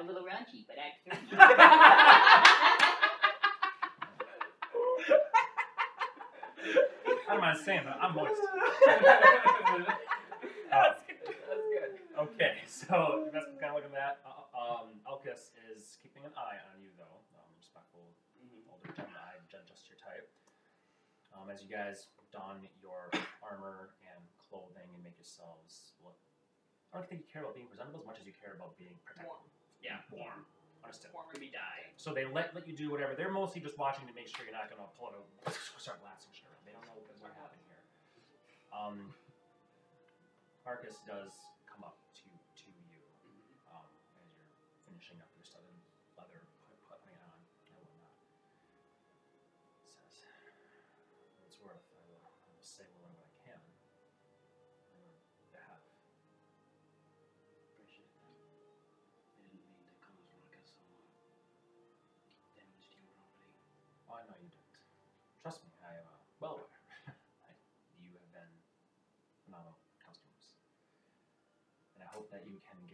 I'm a little raunchy, but act three. I don't mind saying that. I'm moist. That's good. That's good. Okay, so you guys can kind of look at that. Uh, um, Elkis is keeping an eye on you, though. Um, respectful, older gentleman. I ju- just your type. Um, as you guys don your armor and clothing and make yourselves look. I don't think you care about being presentable as much as you care about being protected. Warm. Yeah, Warm. Understood. Warm or be die. So they let, let you do whatever. They're mostly just watching to make sure you're not going to pull out a start blasting shit around. They don't know what's going to happen here. Um, Arcus does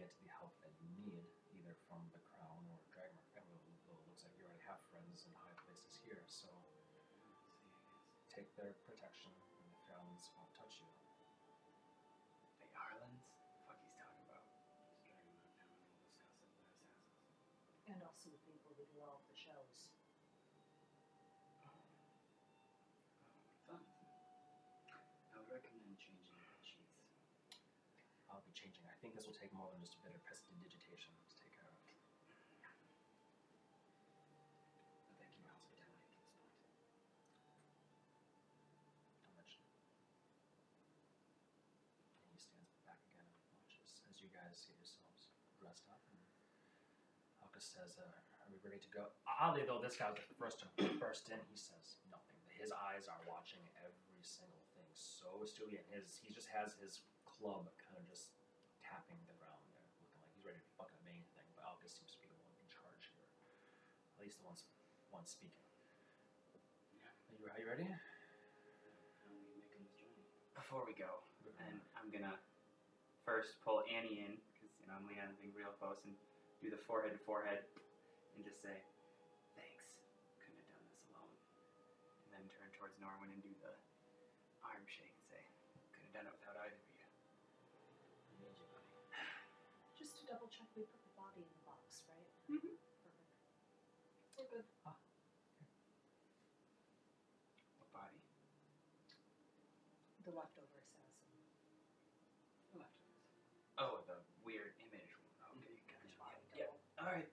get the help that you need, either from the Crown or Dragonmark family. Well, it looks like you already have friends in high places here, so take their this will take more than just a bit of prestidigitation to take care of. I thank your hospitality to this point. Don't mention it. And he stands back again and watches as you guys get yourselves dressed up. And Alka says, uh, Are we ready to go? Oddly, though, this guy was the first to burst in. He says nothing. His eyes are watching every single thing so astutely, and his he just has his club kind of just tapping the ground there, looking like he's ready to fuck up anything. But Alka seems to be the one in charge here. At least the one, sp- one speaking. Yeah. Are you, are you ready? How are we making this journey? Before we go, and I'm gonna first pull Annie in, because, you know, I'm leaning on the thing real close, and do the forehead to forehead, and just say, thanks. Couldn't have done this alone. And then turn towards Norwin and do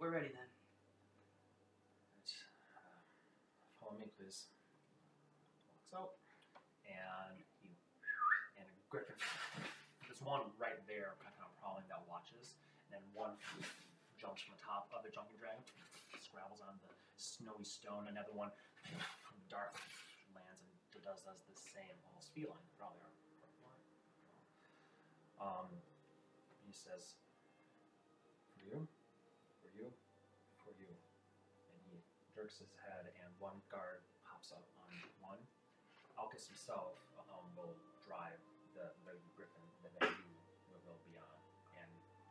we're ready then. Right, uh, follow me, please. Walks out, and he and a griffin. There's one right there, kind of prowling that watches, and then one jumps from the top of the jumping dragon, scrabbles on the snowy stone. Another one from the dark lands and does does the same, almost feline. Probably are. Um, he says, "For you, for you, for you." and his head, and one guard pops up on one. Alcus himself um, will drive the, the griffin that then you will, will be on, and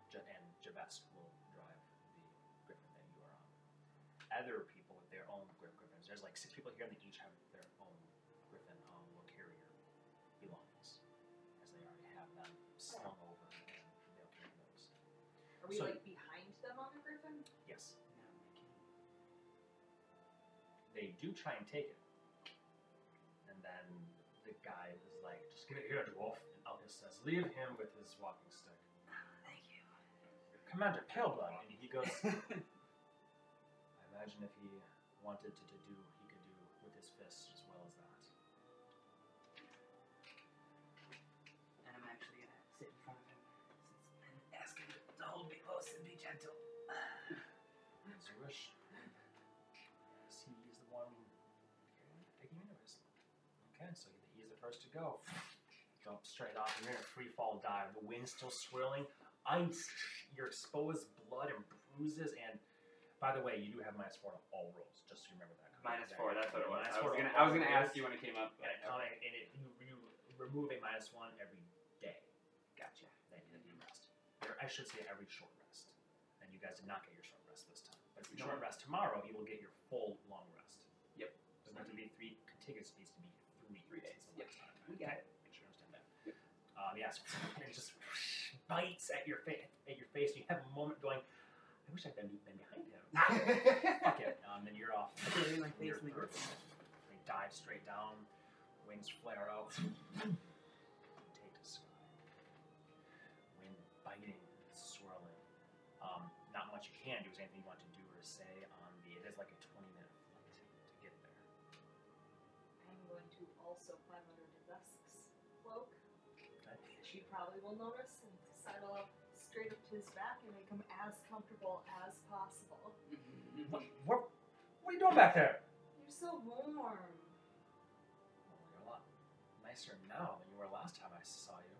J- and will drive the griffin that you are on. Other people with their own griffins. There's like six people here, and they do try and take it. And then the guy is like, just give it here, to dwarf. And Elvis says, leave him with his walking stick. Thank you. Commander Paleblood. And he goes, I imagine if he wanted to, to do, he could do he is the first to go. Jump straight off, and you're in a free fall dive. The wind's still swirling, ice, your exposed blood and bruises. And by the way, you do have minus four on all rolls, just so you remember that. Minus four, that's what it was. Minus I was gonna, I was gonna ask you when it came up. Yeah, counting, and it, you, you remove a minus one every day Gotcha. that you, rest. Or I should say every short rest. And you guys did not get your short rest this time. But if you short rest tomorrow, you will get your full long rest. Yep. Doesn't have to be three contiguous. Needs to be three, Three days. Yep. We got okay. Make sure you understand that. Um, yes. And it just bites at your face. At your face. You have a moment going. I wish I'd been, been behind him. Fuck it. Um, then you're off. Burying my face the. They dive straight down, wings flare out. Take to sky. Wind biting, swirling. Um, not much you can do. Is anything you want to do or say will notice and sidle up straight up to his back and make him as comfortable as possible. Mm-hmm. What, what, what are you doing back there? You're so warm. Well, you're a lot nicer now than you were last time I saw you.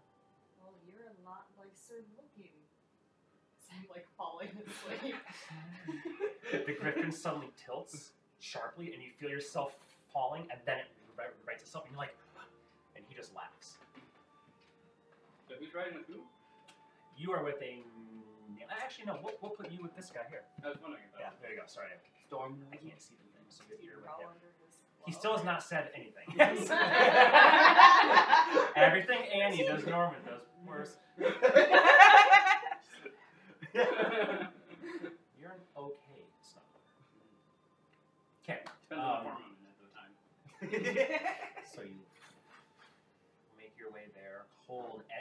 Well, you're a lot nicer looking. So I'm like falling asleep. the griffin suddenly tilts sharply, and you feel yourself falling, and then it ri- rights itself, and you're like, and he just laughs. So who's riding with who? You are with a. Actually, no. We'll, we'll put you with this guy here. I was wondering Yeah, there you go. Sorry, Storm. I can't see the thing, so you're- you're Crawl with him. under his He still has not said anything. Everything Annie does, Norman does worse. You're an okay snuggler. Okay, Depends on Um, the form at the time. so you make your way there,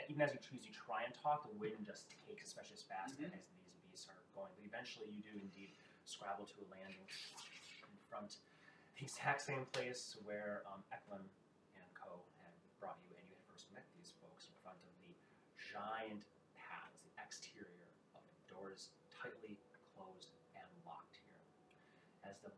even as you choose, you try and talk, the wind just takes, especially as fast Mhm. as these beasts are going. But eventually, you do indeed scrabble to a landing in front, the exact same place where um, Eklund and Co. had brought you, and you had first met these folks in front of the giant paths, the exterior of it, doors tightly closed and locked here. As the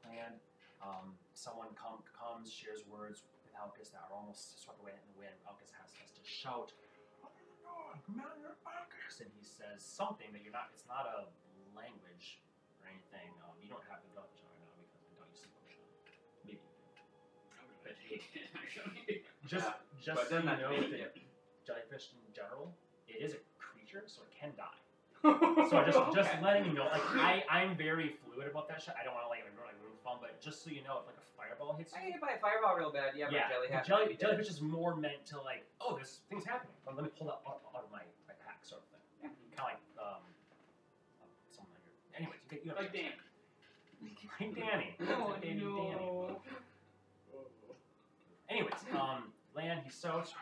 planned, um, someone come, comes, shares words Alcus that are almost swept away in the wind. Alcus has, has to shout, "Open the door, Commander Alcus!" And he says something that you're not, it's not a language or anything. Um, you don't have the Dutch right now because I don't you speak Ocean. Maybe you do. I would bet you did, actually. Just, just but so you know jellyfish in general, it is a creature, so it can die. So just just letting you know, like I I'm very fluid about that shit. I don't want to like ruin like ruin fun, but just so you know, if like a fireball hits I you, get hit by a fireball real bad. Yeah, yeah, but jelly the jelly, might jellyfish is more meant to like, oh, this thing's happening. But let me pull that out, out of my, my pack, sort of thing. Yeah. Kind of like um, um, someone on your. Anyways, you, get- you Like Dan. Like Danny. Oh, Danny, no. Danny. Anyways, um, land, he soaks,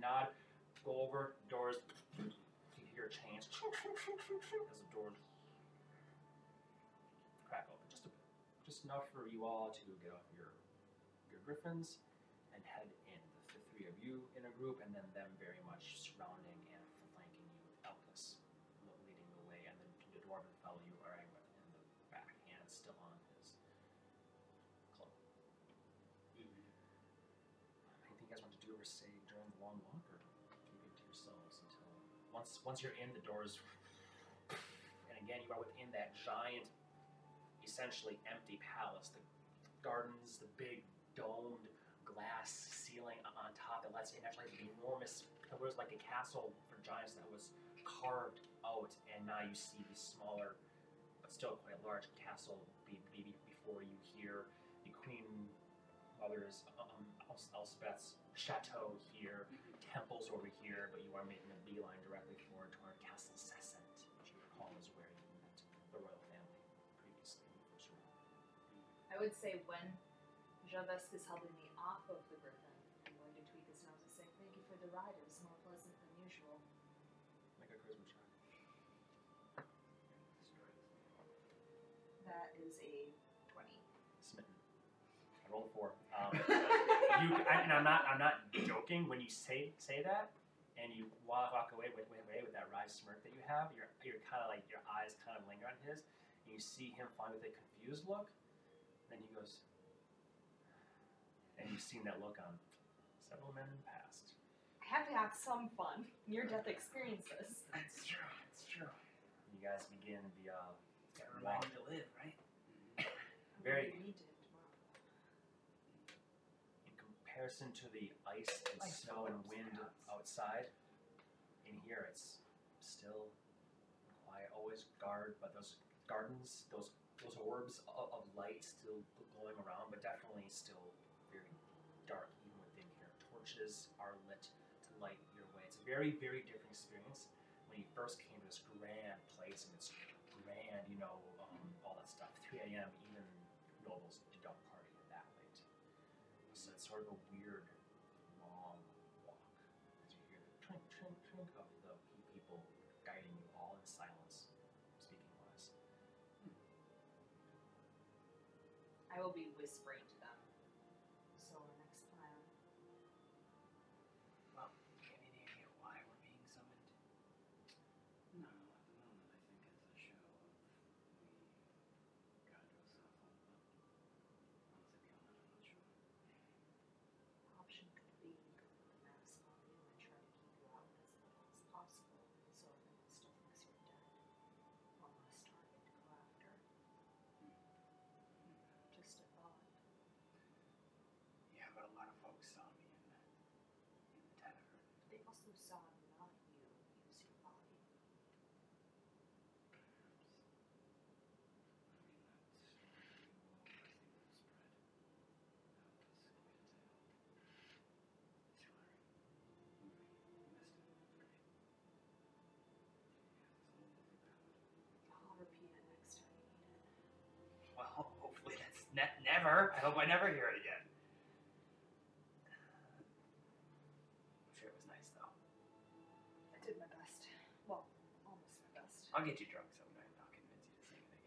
nod, go over, doors, you hear chains as the doors crack open. Just, a, bit, just enough for you all to get off your, your griffins and head in. The, the three of you in a group, and then them very much surrounding and flanking you with Elkus leading the way, and then the dwarven fellow you are with in the back, hand still on his cloak. Mm-hmm. Anything you guys want to do or say once once you're in the doors, and again you are within that giant, essentially empty palace. The gardens, the big domed glass ceiling on top that lets in actually the enormous pillars like a castle for giants that was carved out, and now you see the smaller but still quite large castle be, be, before you here. The Queen Mother's um, Elspeth's chateau here, temples over here, but you are making a beeline directly forward toward Castle Sessant, which you recall is where you met the royal family previously when you first arrived. I would say when Javesk is helping me off of the griffin, I'm going to tweak his nose and say, Thank you for the ride. It was more pleasant than usual. Make a charisma check. That is a 20. Smitten. I rolled a four. Um, you, I, and I'm not, I'm not joking when you say say that, and you walk, walk away with, with, away with that wry smirk that you have. You're, you're kind of like your eyes kind of linger on his, and you see him finally with a confused look. Then he goes, and you've seen that look on several men in the past. I have to have some fun. Near death experiences. That's true. That's true. You guys begin the uh, Gotta remind him to live, right? Very- I need to tomorrow. in comparison to the ice and Like snow and wind outside, in here it's still quiet always guard, but those gardens, those those orbs of, of light still glowing around, but definitely still very dark even within here. Torches are lit to light your way. It's a very very different experience when you first came to this grand place and it's grand, you know, um, all that stuff. 3 a.m. Even nobles don't party that late. So it's sort of a weird, not you use your body. I'll repeat it next time you need it. Well, hopefully that's ne- never. I hope I never hear it again. I'll get you drunk someday and I'll convince you to sing it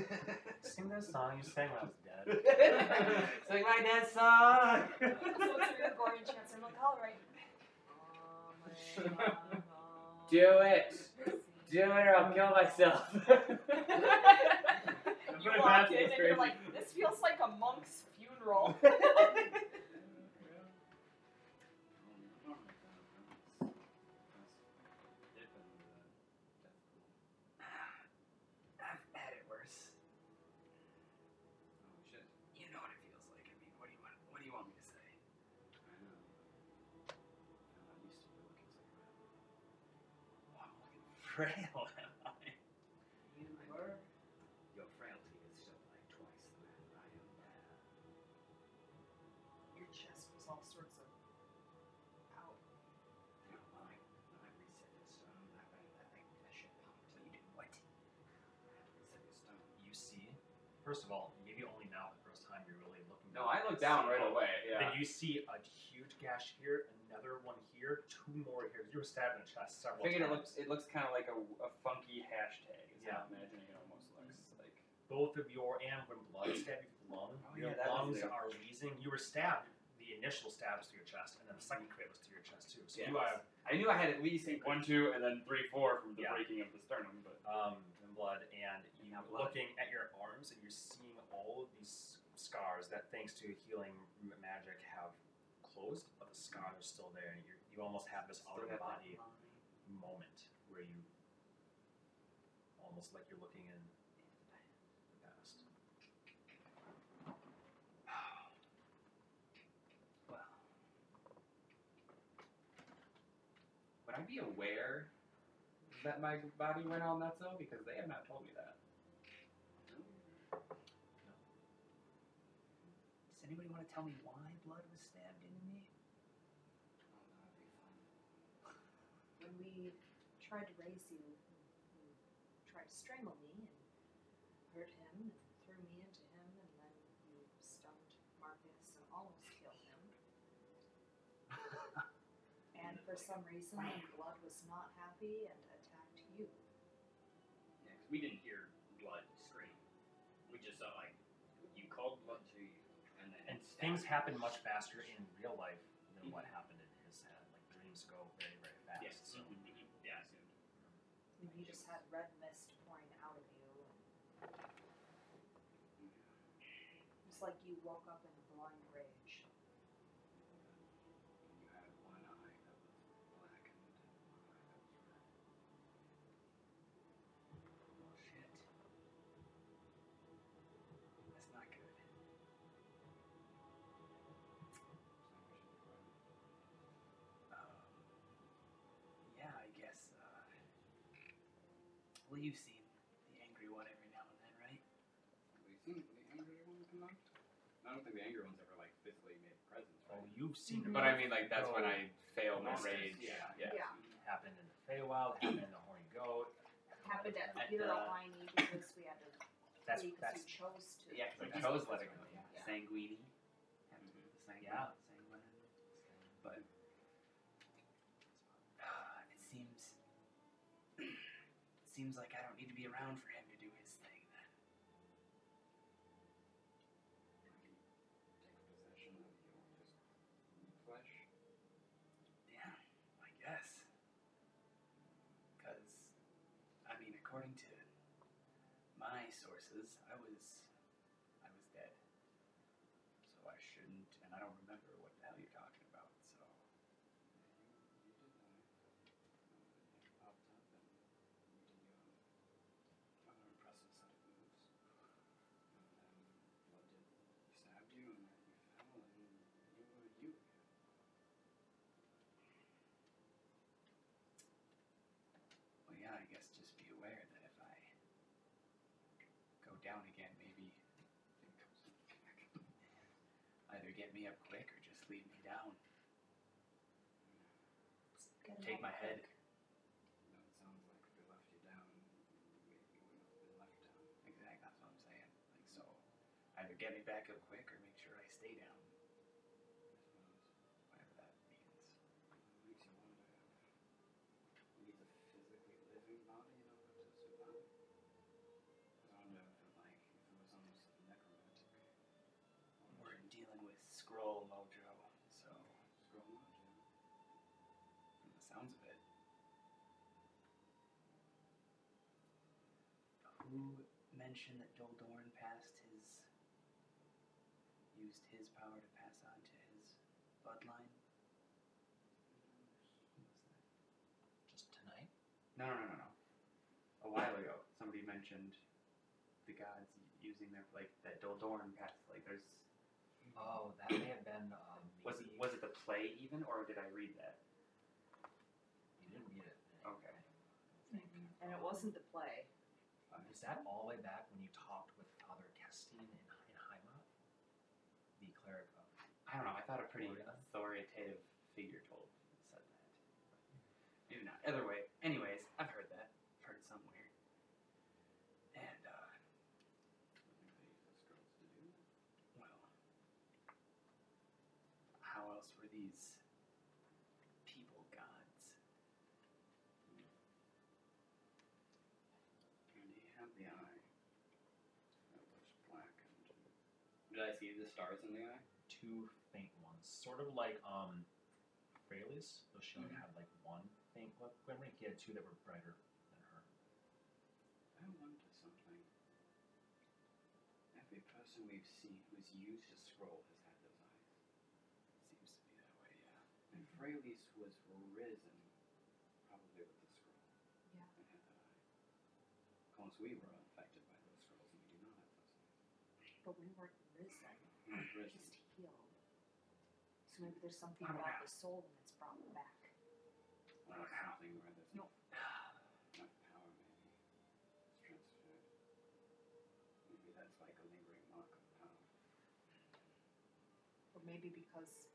again. Sing that song you sang when I was dead. sing my dead song. so it's your Gregorian chants. I'm like, all right. Do it. Do it or I'll kill myself. you walk in and you're like, this feels like a monk's funeral. frail, am I? You were? Your frailty is still like twice the man I am. Your chest was all sorts of out. No, I, I reset the stone. I ran that thing, that shit pumped. You did what? I had to reset the stone. You see, first of all, maybe only now the first time you're really looking. No, I look down right away. Then you see a huge gash here, another one here, two more here. You were stabbed in the chest I several figured it times. looks it looks kind of like a, a funky hashtag. Is Yeah. I'm imagining it almost looks like. Both of your and when blood stabbed you through the lung, Oh, your yeah, lungs are wheezing. You were stabbed. The initial stab was through your chest, and then the second crit was to your chest too. So Yeah. you have I knew I had at least one, two, and then three, four from the Yeah. breaking of the sternum, but um, in blood, and And you're blood. looking at your arms, and you're seeing all of these scars that, thanks to healing magic, have closed, but the scars are still there, and you you almost have this out of body moment where you almost like you're looking in the past. Well, would I be aware that my body went all nuts though? Because they have not told me that. Does anybody want to tell me why blood was stabbed into me? That would be fun. When we tried to raise you, you tried to strangle me and hurt him and threw me into him, and then you stunned Marcus and almost killed him. and for some reason, Blood was not happy and attacked you. Yeah, 'cause we didn't things happen much faster in real life than what happened in his head. Like dreams go very, very fast. Yes. So mhm, mhm. Yeah, I. And you just had red mist pouring out of you. And it was like you woke up in you've seen the angry one every now and then, right? Have we seen the angry one come out? I don't think the angry one's ever like physically made a presence, Oh, you've seen it But I mean, like that's when I fail my ballistic. rage. Yeah. yeah. Yeah. happen in the Feywild, Happened in the Horny Goat. Happened at At the- Alpine because we had to That's leave that's because you chose to. Yeah, 'cause I chose that's let it go. yeah. Yeah. Sanguini. Mhm. The sanguine. Yeah. Sanguine. But it seems it seems like I don't need to be around for him to do his thing then. Take possession of your just flesh. Yeah, I guess. Because, I mean, according to my sources, I was, I was dead. So I shouldn't, and I don't remember what the hell you're talking about. So You, you did die. You popped up and you did your rather impressive set of moves. And then blood did stabbed you and then you fell and you were you again. Well, yeah, I guess just be aware that if I go down again, maybe It comes back. either get me up quick or just leave me down. Gotta Take my a head. cook. You it sounds like if we left you down, we, we wouldn't have been left down. Exactly, that's what I'm saying. Like, so either get me back up quick or make sure I stay down, I suppose. whatever that means. It makes you wonder if we need a physically living body in order to survive. 'Cause I wonder if it like if it was almost necromantic. We're dealing with scroll mojo, so Scroll yeah. from the sounds of it. Who mentioned that Doldorn passed his used his power to pass on to his bloodline? Just tonight. No, no, no, no, no. A while ago, somebody mentioned the gods using their like that Doldorn passed. Like, there's Oh, that may have been um, was it was it the play even, or did I read that? you didn't read it. Okay. And it wasn't the play. Is that all the way back when you talked with Father Kestine in, in Heimat? The cleric of I don't know. I thought a pretty Oregon? authoritative figure told said that. Maybe not. Either way, anyways, I've heard that. Heard it somewhere. And uh, I think they use the scrolls to do that. well, how else were these people gods? And he had the eye. That was black and. Did I see the stars in the eye? two faint ones, sort of like um, Freylis. Though she only Mhm. had like one faint gl- glimmer. He had two that were brighter than her. I wonder something. Every person we've seen who's used a scroll has had those eyes. Seems to be that way, yeah. And Freylis was risen, probably with the scroll. Yeah. And had that eye. Of course, we were affected by those scrolls and we do not have those eyes. But we weren't risen, Not risen. Just healed. So maybe there's something about the soul it's brought back. Or something where there's No. enough power, maybe. It's transferred. Maybe that's like a lingering mark of power. Or maybe because,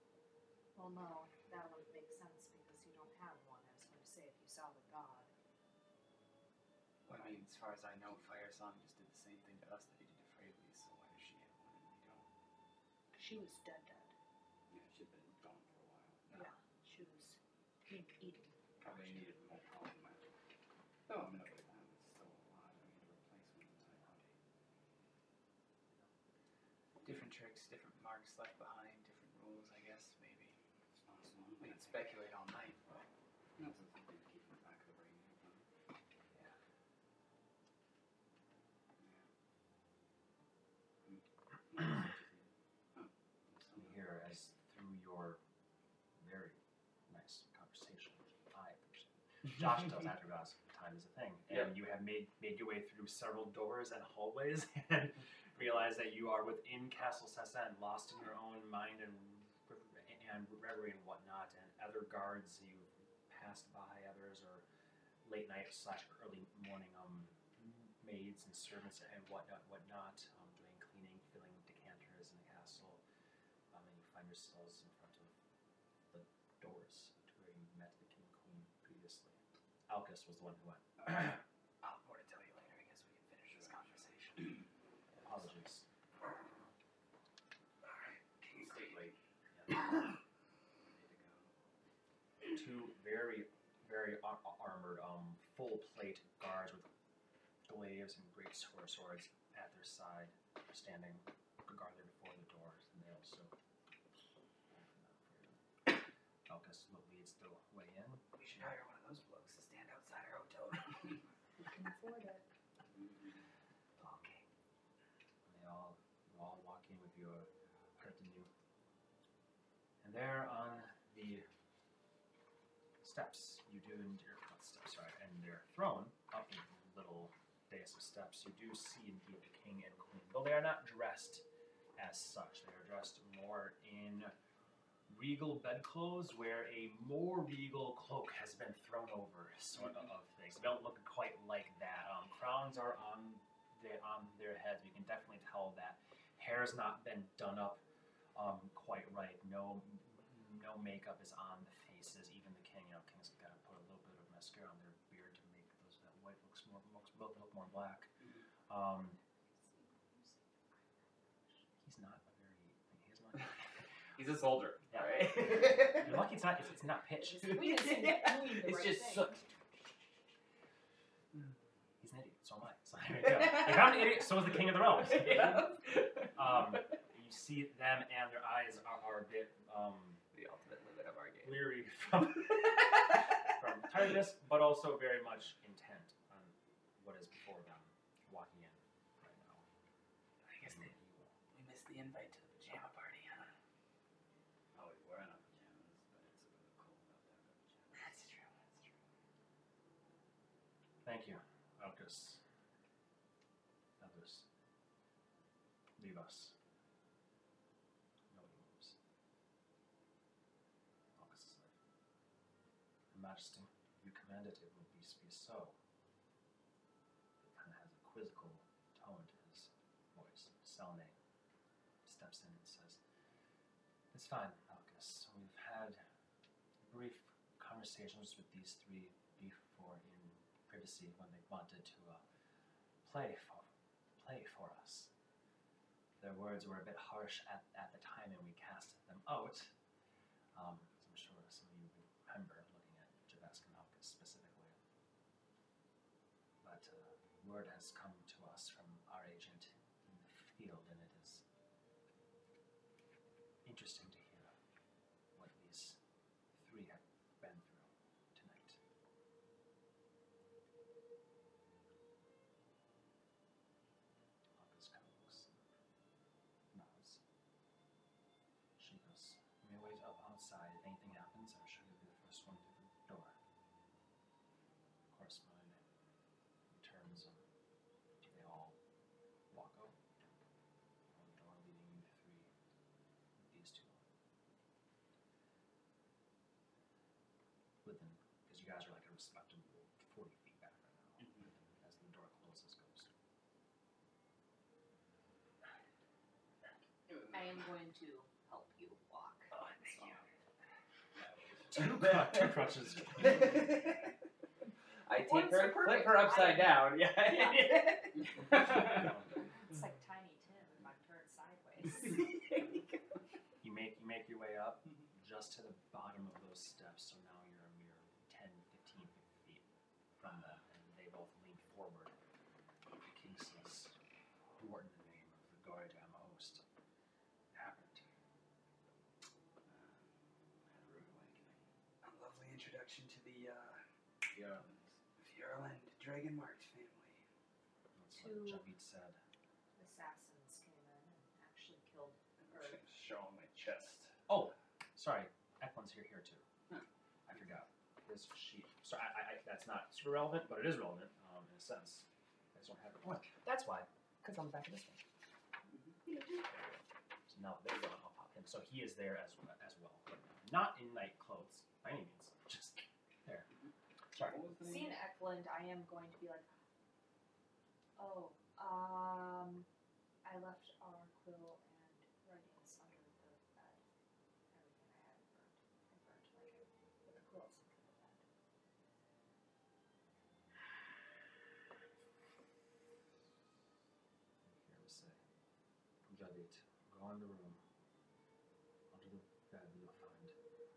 well, no, that wouldn't make sense because you don't have one. I was going to say if you saw the god. Well, I mean, as far as I know, Fire Song just did the same thing to us that he did to Freyly, so why does she have one and we don't? She was dead, dead. Yeah, she'd been gone for a while. Yeah, she was eat- eating. Probably needed more power magic. Oh, Though, I mean, other than that, it's still a lot. I mean, to replace one entire body. Different tricks, different marks left behind, different rules, I guess, maybe. It's possible. We can speculate all night, but That's a thing to keep in the back of the brain. you know. yeah. Yeah. Hmm. Oh, You hear as through your very nice conversation, I Josh tells Atragas time is a thing, and you have made made your way through several doors and hallways, and realize that you are within Castle Sassen, lost in your own mind and and reverie and whatnot, and other guards you've passed by, others are late night slash early morning um, maids and servants and whatnot, whatnot, um, doing cleaning, filling decanters in the castle. Um, and you find yourselves in front of the doors to where you met the king and queen previously. Alcus was the one who went. I'll more to tell you later. I guess we can finish this conversation. Apologies. King and Stay Queen. late. Yeah. Need to go. Two very, very ar- armored, um, full plate guards with glaives and great sword swords at their side, standing guarded before the doors, and they also open up for you. Alcus leads the way in. We should hire one of those blokes to stand outside our hotel room. It. okay. And they all, you all walk in with your uh, retinue. And there on the steps, you do, and your not steps, sorry, and their throne, up in the little dais of steps, you do see indeed the king and queen. Though they are not dressed as such, they are dressed more in regal bedclothes where a more regal cloak has been thrown over, sort of, things. They don't look quite like that. Um, crowns are on their, on their heads. You can definitely tell that hair has not been done up um, quite right. No, no makeup is on the faces. Even the king, you know, king's got to put a little bit of mascara on their beard to make those that white looks more looks look look more black. Um, he's not a very. He's not. He's a soldier. Yeah. Right? You're lucky it's not. It's, it's not pitch. This queen is doing the it's right just thing. soot. He's an idiot. So am I. So there you go. If I'm an idiot, so is the king of the realms. Yeah. Um, you see them, and their eyes are, are a bit um, the ultimate limit of our game. weary from from tiredness, but also very much intent on what is before them, walking in right now. I guess they, we missed the invite to the pajama party, huh? Oh, we were in our pajamas, but it's a little cold out there for pajamas. That's true. That's true. Thank you, Alcus. Others, leave us. Nobody moves. Alcus is like, Your Majesty, you commanded it would be, be so. It kind of has a quizzical tone to his voice. Selne steps in and says, It's fine, Alcus. We've had brief conversations with these three when they wanted to uh, play for play for us. Their words were a bit harsh at, at the time, and we cast them out. Um, I'm sure some of you remember looking at Javesk specifically. But uh, word has come to us from our agent in the field, and it is interesting to hear what these three have been through tonight. Alcus kind of looks and nods. She goes, You may wait up outside. If anything happens, I'm sure you'll be the first one through the door. Correspond in terms of do they all walk out? Or the door leading you three, these two? Within, because you guys are like a respectable 40 feet back right now, mm-hmm. within, as the door closes goes. I am going to help you walk. Oh, thank so. you. Two, cru- two crutches. I One's take her, for flip her upside down. height. Yeah. It's like Tiny Tim if I'm turned sideways. You make you make your way up just to the bottom of those steps, so now you're a mere 10, 15 feet from them, and they both lean forward. The king says, What in the name of the guard I'm host happened? Had a rude awakening. A lovely introduction to the uh, Yeah. Furland Dragonmark family. That's Two- what Javid said. Assassins came in and actually killed or Show my chest. Oh, sorry, Eklund's here here too. Huh. I forgot. His sheet. So I, I, I, that's not super relevant, but it is relevant um, in a sense. I just don't have it. Oh, that's why. Because on the back of this one. So now there you go. I'll pop him. So he is there as as well. Not in night clothes by any means. Just there. Sorry. What was the Seeing name? Eklund, I am going to be like, oh, um, I left our quill and writings under the bed. Everything I had burned. I burned like everything, but the quill's under the bed. Hear him say, Pujadit, go in the room. Under the bed you'll find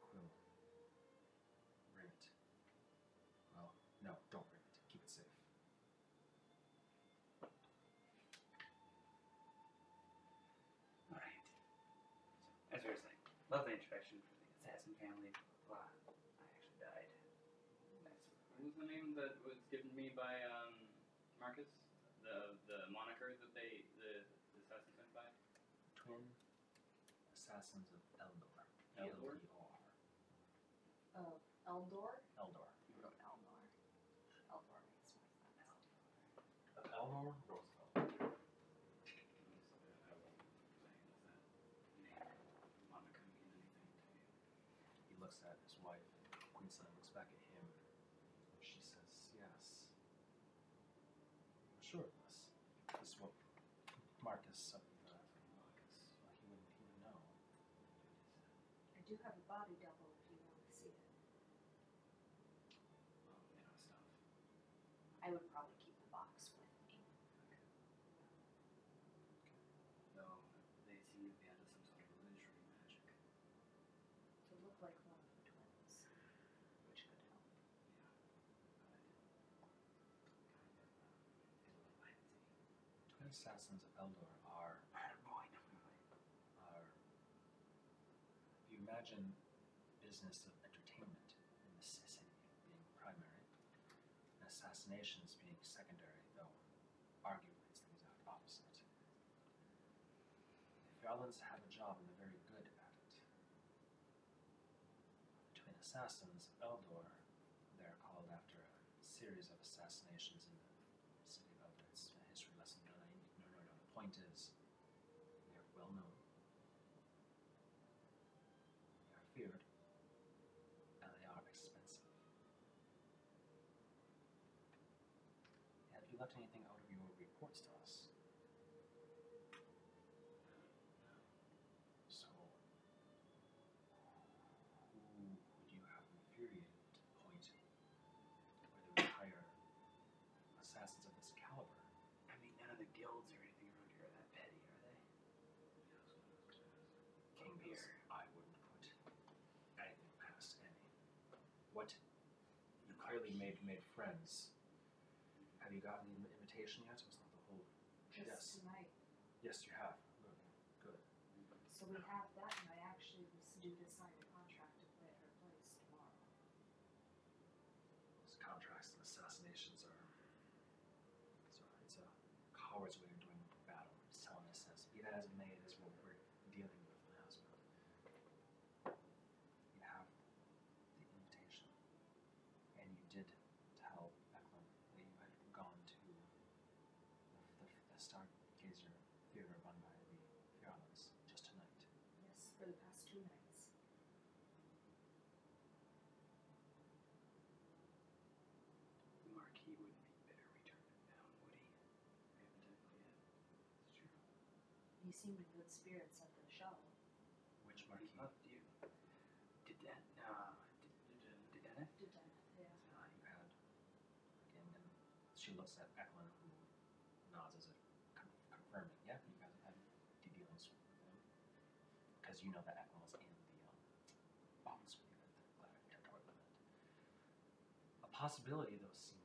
quill. Bring it. Well, no, don't bring it. Keep it safe. Alright. As we were saying, lovely introduction for the assassin family, blah, blah, blah. I actually died. That's What was the name that was given me by um, Marcus? The the moniker that they the, the assassins went by? Twin assassins of Eldor. Eldor? E-L-D-O-R. Oh, Eldor? Eldor. You wrote Elnor. Eldor makes more sense. Of Elnor Roosevelt. I won't say does that name moniker mean anything to you? He looks at his wife, and Queen Selne looks back at him. She says, Yes. I'm sure of this. This is what Marcus the uh, Marcus. Well, he wouldn't he would know. I do have a body double if you want to see it. Well, you know, stuff. I would probably keep the box with me. Though they seem to be under some sort of illusory magic. To look like one of the twins, which could help. Twin assassins of Eldor are are if you imagine business of entertainment in the city being primary, and assassinations being secondary, though arguably it's the exact opposite. The Farlands have a job and they're very good at it. Between assassins of Eldor, they're called after a series of assassinations in the city of Eldor. It's a history lesson that I need no, no, no. The point is, they're well known. They are feared, and they are expensive. Have you left anything out of your reports to us? So, who would you have infuriated to the point where they would hire assassins of this caliber? I mean, none of the guilds or anything around here are that petty, are they? King Beer. goes, I wouldn't put anything past any. What? You clearly made made friends. Have you gotten the invitation yet? Was not the whole? Just Yes. tonight. Yes, you have. Good. Good. So we have that, and I actually was due to sign a contract to play at her place tomorrow. Those contracts and assassinations are. So it's a coward's way of doing battle. It's telling us as be that as it may, it is what we're dealing with, my husband. You have the invitation, and you did tell Eklund that you had gone to the, the, the Stargazer theater run by the Fjarlands just tonight. Yes, for the past two nights. The Marquis wouldn't be bitter we turned him down, would he? Evidently, yeah. It's true. He seemed in good spirits at the show. Which He marquee? loved you. Did that, uh, did, did, did that? Did that, yeah. Uh, you had again, and she looks at Eklund, who nods as if con- confirming, yeah, you guys have had de- dealings with them because you know that Eklund was in the um, box with you at the Glad Territory limit. A possibility, though, seems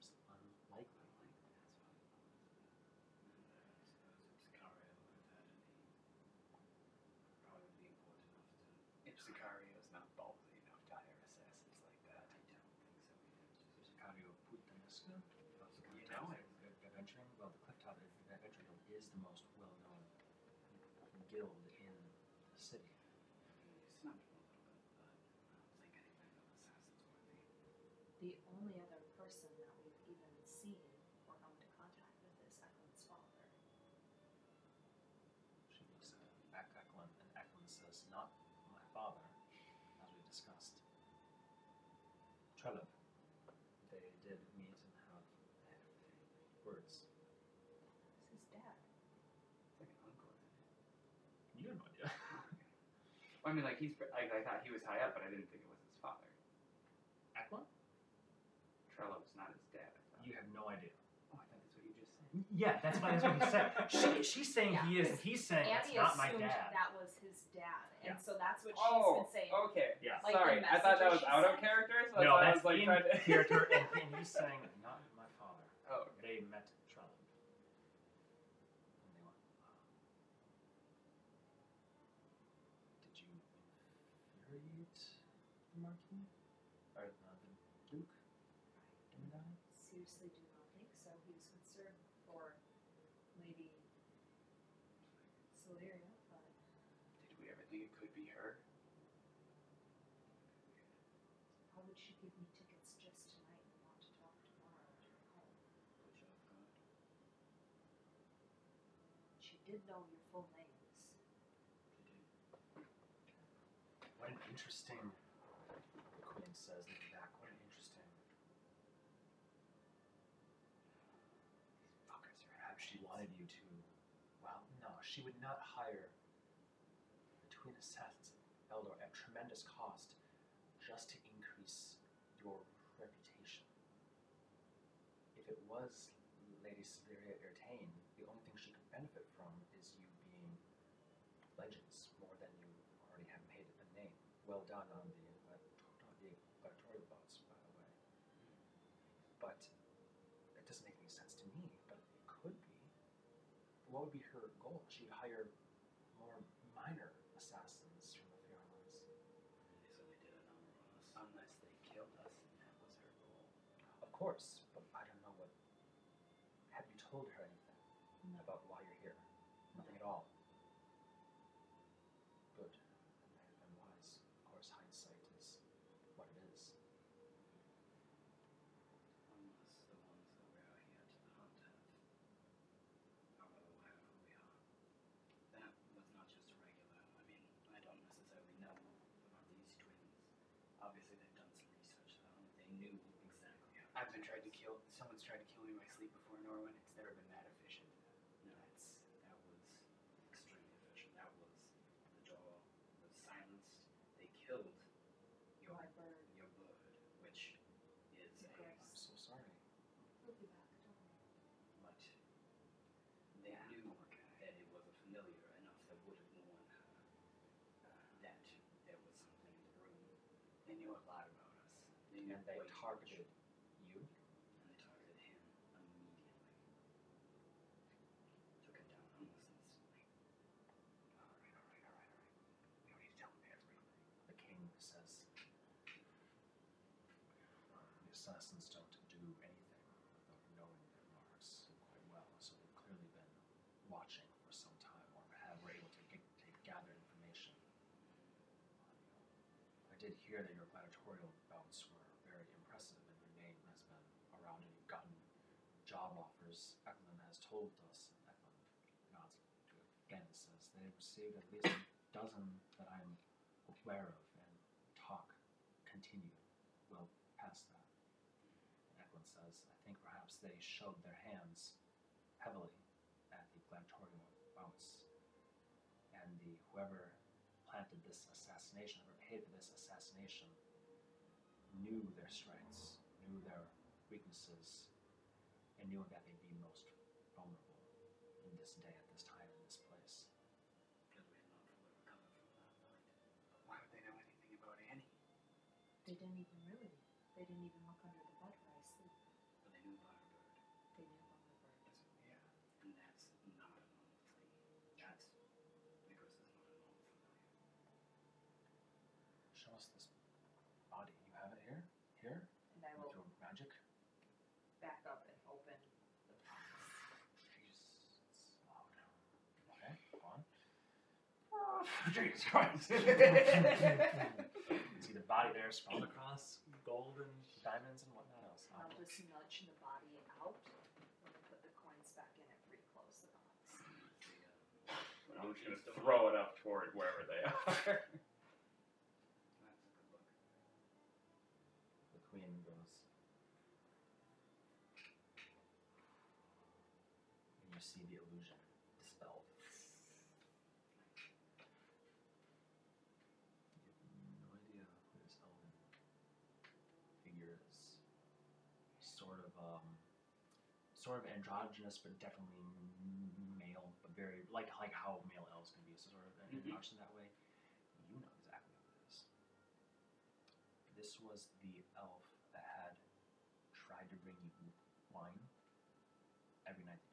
the only other person that we've even seen or come into contact with is Eklund's father. She looks at Eklund, and Eklund says, Not my father, as we discussed. Trello. They did meet and have, words. This is dad. It's like an uncle. You have no idea. I mean, like he's like I thought he was high up, but I didn't think it Yeah, that's what, that's what he said. She, she's saying he is. He's saying Annie it's not my assumed dad. that was his dad, and Yeah. so that's what she's Oh, been saying. Oh okay. Yeah. Like Sorry, I thought that was out of character, so that's no, why I that's was like in trying to. character, and, and he's saying not my father. oh, okay. They met Trellin. And they went, "Ah." Did you infuriate the Marquis? Or uh, the Duke? Dimmadine? Seriously, do not think so. He was concerned for Lady Celeria, but Did we ever think it could be her? how would she give me tickets just tonight and want to talk tomorrow at her home? Put you off guard. She did know your full names. She. What an interesting, the Queen says, looking back, what an interesting. Fuckers Perhaps she wanted you to. Well, no, she would not hire between assassins of Eldor at tremendous cost just to increase your reputation. If it was Lady Celeria Ertain, the only thing she could benefit from is you being legends more than you already have made a name. Well done on the the electoral votes, by the way. But it doesn't make any sense to me. But it could be. What would be her goal? She'd hire more minor assassins from the Fiorlans. They certainly did a number on us. Unless they killed us, and that was her goal. Of course, but I don't know what. Have you told her anything No. about why you're here? Nothing at all. Good. That may have been wise. Of course, hindsight is what it is. Unless the ones that we're out here to hunt have are well aware of who we are. That was not just a regular. I mean, I don't necessarily know about these twins. Obviously, they've done some research though. and They knew exactly how. I've been tried to kill. Someone's tried to kill me in my sleep before, Norwin. It's never been that efficient. No, That's that was extremely efficient. That was the door was silenced. They killed your My bird. your bird, which is Of a course. I'm so sorry. He'll be back, don't worry. but they knew that it was a familiar enough that would have known her uh, that there was something in the room. They knew a lot about us. They knew And they way targeted you. and they targeted him immediately. Took him down almost instantly. All right, all right, all right, all right. We don't need to tell them everything. The king says the assassins don't do anything without knowing their marks quite well, so they've clearly been watching for some time or have were able to, get, to gather information. I did hear that your gladiatorial bouts were very impressive and your name has been around and you've gotten job offers. Eklund has told us, Eklund nods again says they've received at least a dozen that I'm aware of, and talk continued well past that. Eklund I think perhaps they showed their hands heavily at the gladiatorial bouts, and the whoever planted this assassination, whoever paid for this assassination, knew their strengths, knew their weaknesses, and knew that they'd be most vulnerable in this day, at this time, in this place. Because we had not fully recovered from that fight. Why would they know anything about Annie? They didn't even really. They didn't even look under the bed where I sleep. But they knew about our bird. They knew about my bird. Yeah. And that's not a normal thing. That's because it's not a normal familiar. Show us this body. You have it here? Here? And I With will your magic? back up and open the box. Jeez, it's loud. Okay, go on. Oh, Jesus Christ. you can see the body there sprawled across, gold and diamonds and whatnot else. I'll just nudge the body out and put the coins back in and reclose the box. I'm just gonna throw it up toward wherever they are. see the illusion dispelled. You have no idea who this elven figure is. Sort of um, sort of androgynous, but definitely male, but very like like how male elves can be, so sort of mm-hmm. androgynous mm-hmm. that way. You know exactly who it is. This was the elf that had tried to bring you wine every night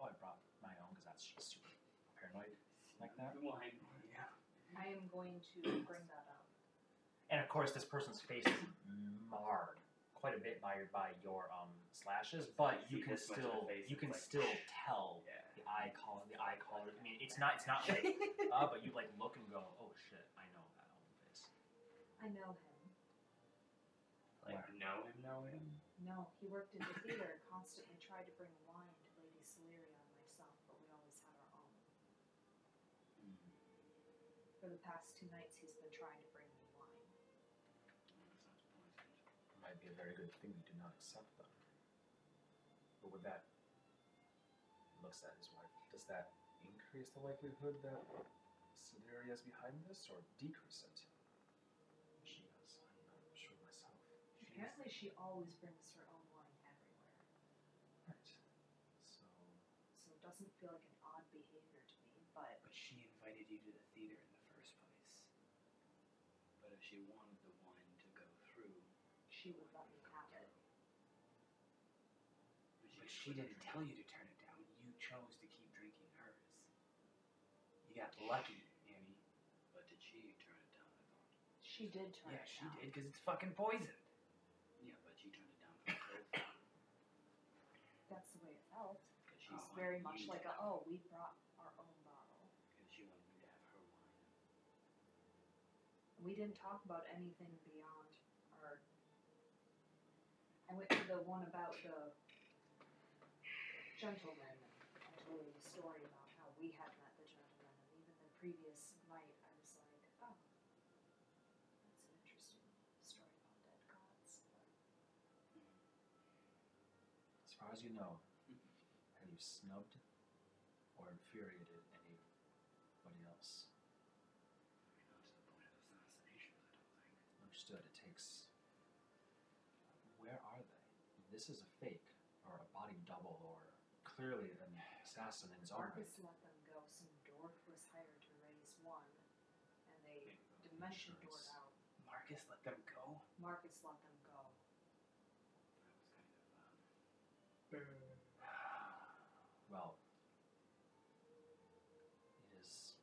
"Oh, I brought my own because that's just super paranoid like that." Wine. Yeah. I am going to bring that up. And of course, this person's face is marred quite a bit by by your um slashes, but you can this much of the still you can like- still tell Yeah. the eye color the eye color. I mean, it's not it's not like uh, but you like look and go, oh shit, I know that elven face. I know him. Like Where? know him, know him. No, he worked in the theater, constantly tried to bring wine to Lady Celeria and myself, but we always had our own. For the past two nights, he's been trying to bring me wine. It might be a very good thing you do not accept them. But with that, looks at his wife. Does that increase the likelihood that Sideria is behind this, or decrease it? She does. I'm not sure myself. Apparently, she always brings her own wine everywhere, Right. So so it doesn't feel like an odd behavior to me. But But she invited you to the theater in the first place. But if she wanted the wine to go through, she would let me have it. But she didn't tell you to turn it down. You chose to keep drinking hers. You got lucky, Annie. but did she turn it down? I thought. She did turn Yeah, it down. Yeah, she did because it's fucking poisoned. Yeah, but she turned it down for both. That's the way it felt. She's wanted very much like a, oh, we brought our own bottle. Because she wanted you to have her wine. We didn't talk about anything beyond our. I went to the one about the gentleman. I told her the story about how we had met the gentleman, and even the previous night, I was like, oh, that's an interesting story about dead gods. But As far as you know, have you snubbed or infuriated anybody else? Not to the point of assassination, I don't think. Understood. It takes. Where are they? This is a fake, or a body double, or clearly an assassin in his own right. Marcus let them go. Some dwarf was hired to raise one, and they dimension doored Insurance. out. Marcus let them go. Marcus let them go. That was kind of, um, Well, it is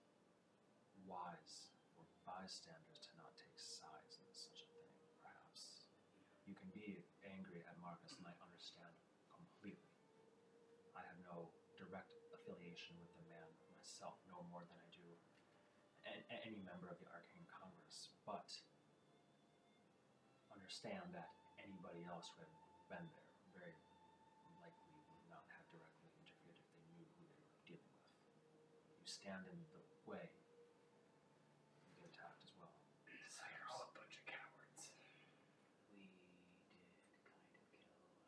wise for bystanders to not take sides in such a thing, perhaps. You can be angry at Marcus, and I understand completely. I have no direct affiliation with the man myself, no more than I do a- a- any member of the Arcane Congress, but understand that anybody else who had been there very likely would not have directly interfered if they knew who they were dealing with. You stand in the way, you get attacked as well. So you're all a bunch of cowards. we did kind of kill Arthur from this one.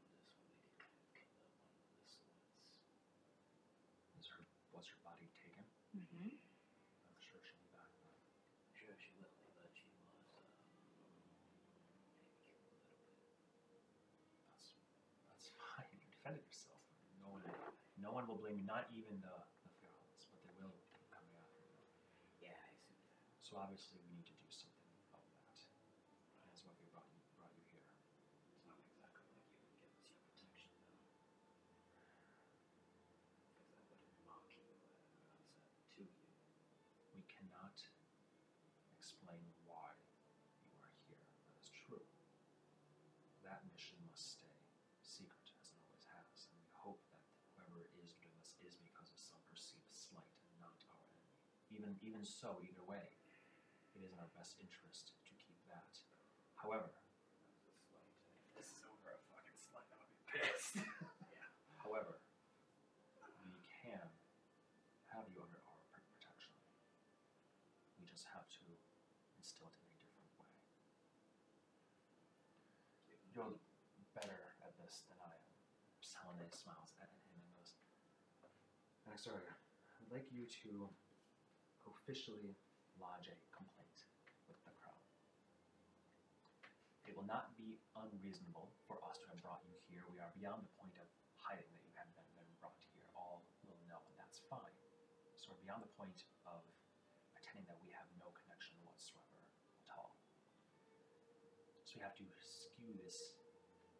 We did kind of kill that one of the sluts. Is her was her body taken? Mm-hmm. I'm sure she'll be back. But Sure, she will be, but she was, um, maybe a little bit. that's that's fine. You defended yourself. No one no one will blame you, not even the the Ferals, but they will coming after you. Yeah, I assume that. So obviously we need to do something about that. And that's why we brought you brought you here. It's not exactly like you can give us your protection, though. Because I wouldn't mock you at onset to you. We cannot explain why you are here. That is true. That mission must stay secret, as it always has, and we hope that whoever is doing this is because of some perceived slight and not our enemy. Even even so, either way, it is in our best interest to keep that. However, That was a slight. If this is over a fucking I'm gonna be pissed. however, we can have you under our protection. We just have to instill it in a different way. You're better at this than I am. Salome smiles at him and goes, Anaxaria, I'd like you to officially lodge a complaint with the crown. It will not be unreasonable for us to have brought you here. We are beyond the point of hiding that you have been, been brought here. All will know, and that's fine. So we're beyond the point of pretending that we have no connection whatsoever at all. So we have to skew this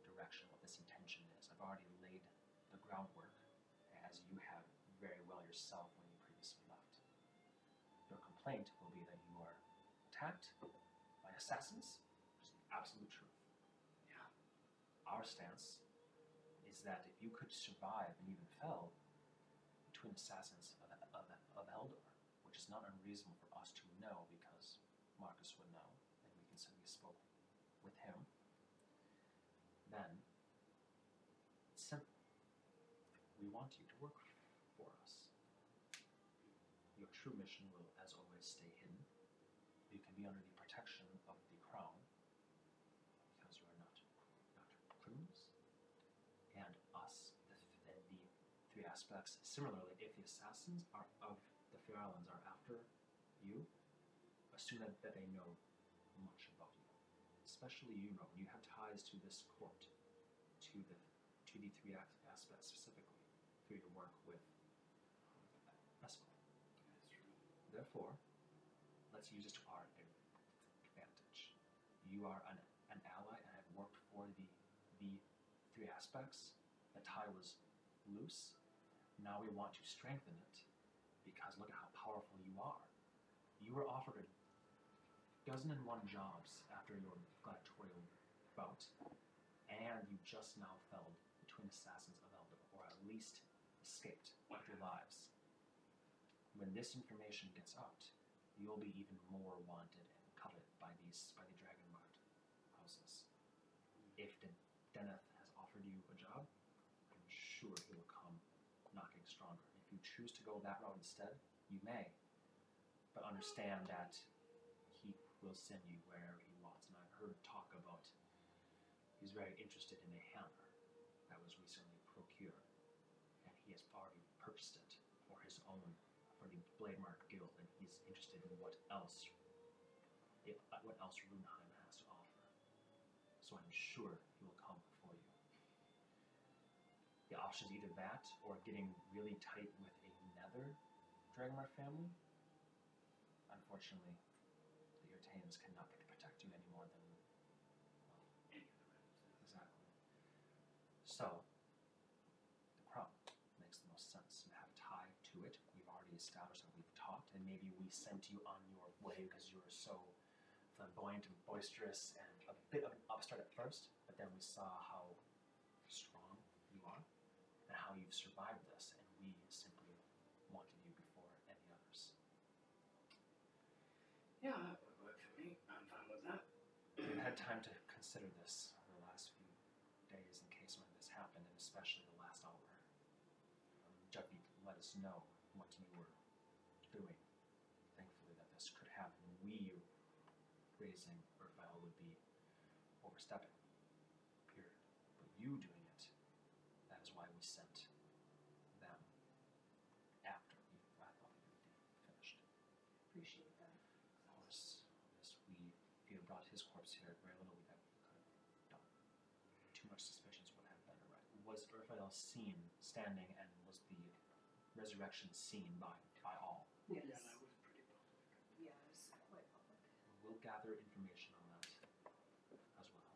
direction, what this intention is. I've already laid the groundwork, as you have very well yourself complaint will be that you are attacked by assassins, which is the absolute truth. Yeah. Our stance is that if you could survive and even fell between assassins of, of, of Eldor, which is not unreasonable for us to know because Marcus would know, and we can say we spoke with him, then it's simple. We want you to work for us. Your true mission will, stay hidden. You can be under the protection of the crown because you are not not criminals. And us, the, the, the three aspects. Similarly, if the assassins are of the Fair Islands are after you, assume that, that they know much about you. Especially you, Rowan. You have ties to this court, to the to the three aspects specifically, through your work with uh, Escort. That's true. Therefore, let's use this to our advantage. You are an, an ally and I've worked for the the three aspects. The tie was loose. Now we want to strengthen it because look at how powerful you are. You were offered a dozen and one jobs after your gladiatorial bout, and you just now fell between assassins of Eldor, or at least escaped with your lives. When this information gets out, you'll be even more wanted and coveted by these by the Dragonmark houses. If Deneith has offered you a job, I'm sure he will come knocking stronger. If you choose to go that route instead, you may. But understand that he will send you wherever he wants. And I've heard talk about he's very interested in a hammer that was recently procured. And he has already purchased it for his own for the Blade Mark Guild, and he's interested in what else, uh, what else Runheim has to offer. So I'm sure he will come for you. The option is either that or getting really tight with another Dragonmark family. Unfortunately, the Urtains cannot protect you any more than rooms. Exactly. So, the crown makes the most sense and have a tie to it. We've already established that we've talked, and maybe we sent you on your way because you were so flamboyant and boisterous and a bit of an upstart at first, but then we saw how strong you are and how you've survived this, and we simply wanted you before any others. Yeah, that would work for me. I'm fine with that. We've had time to consider this over the last few days in case when this happened, and especially the last hour. Um, let us know what you were doing. Thankfully, that this could happen. We raising Urfile would be overstepping. Period. But you doing it, that is why we sent them after we, I thought we would be finished. Appreciate that. Of course, yes, we, if you had brought his corpse here, very little we could have done. Too much suspicions would have been right. Was seen standing and was the resurrection seen by, by all? Yes. Yeah, that was pretty public. Yeah, it's quite public. We'll gather information on that as well.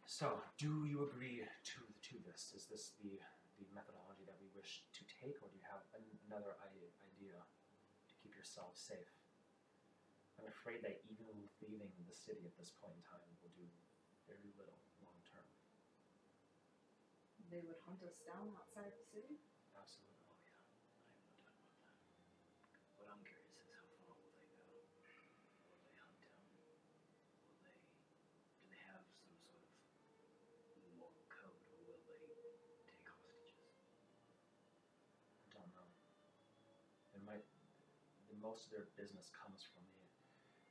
But so, do you agree to to this? Is this the the methodology that we wish to take, or do you have an, another I- idea to keep yourself safe? I'm afraid that even leaving the city at this point in time will do very little long term. They would hunt us down outside the city? Absolutely. Oh yeah, I have no doubt about that. What I'm curious is how far will they go? Will they hunt down? Will they? Do they have some sort of moral code, or will they take hostages? I don't know. It might. The, most of their business comes from the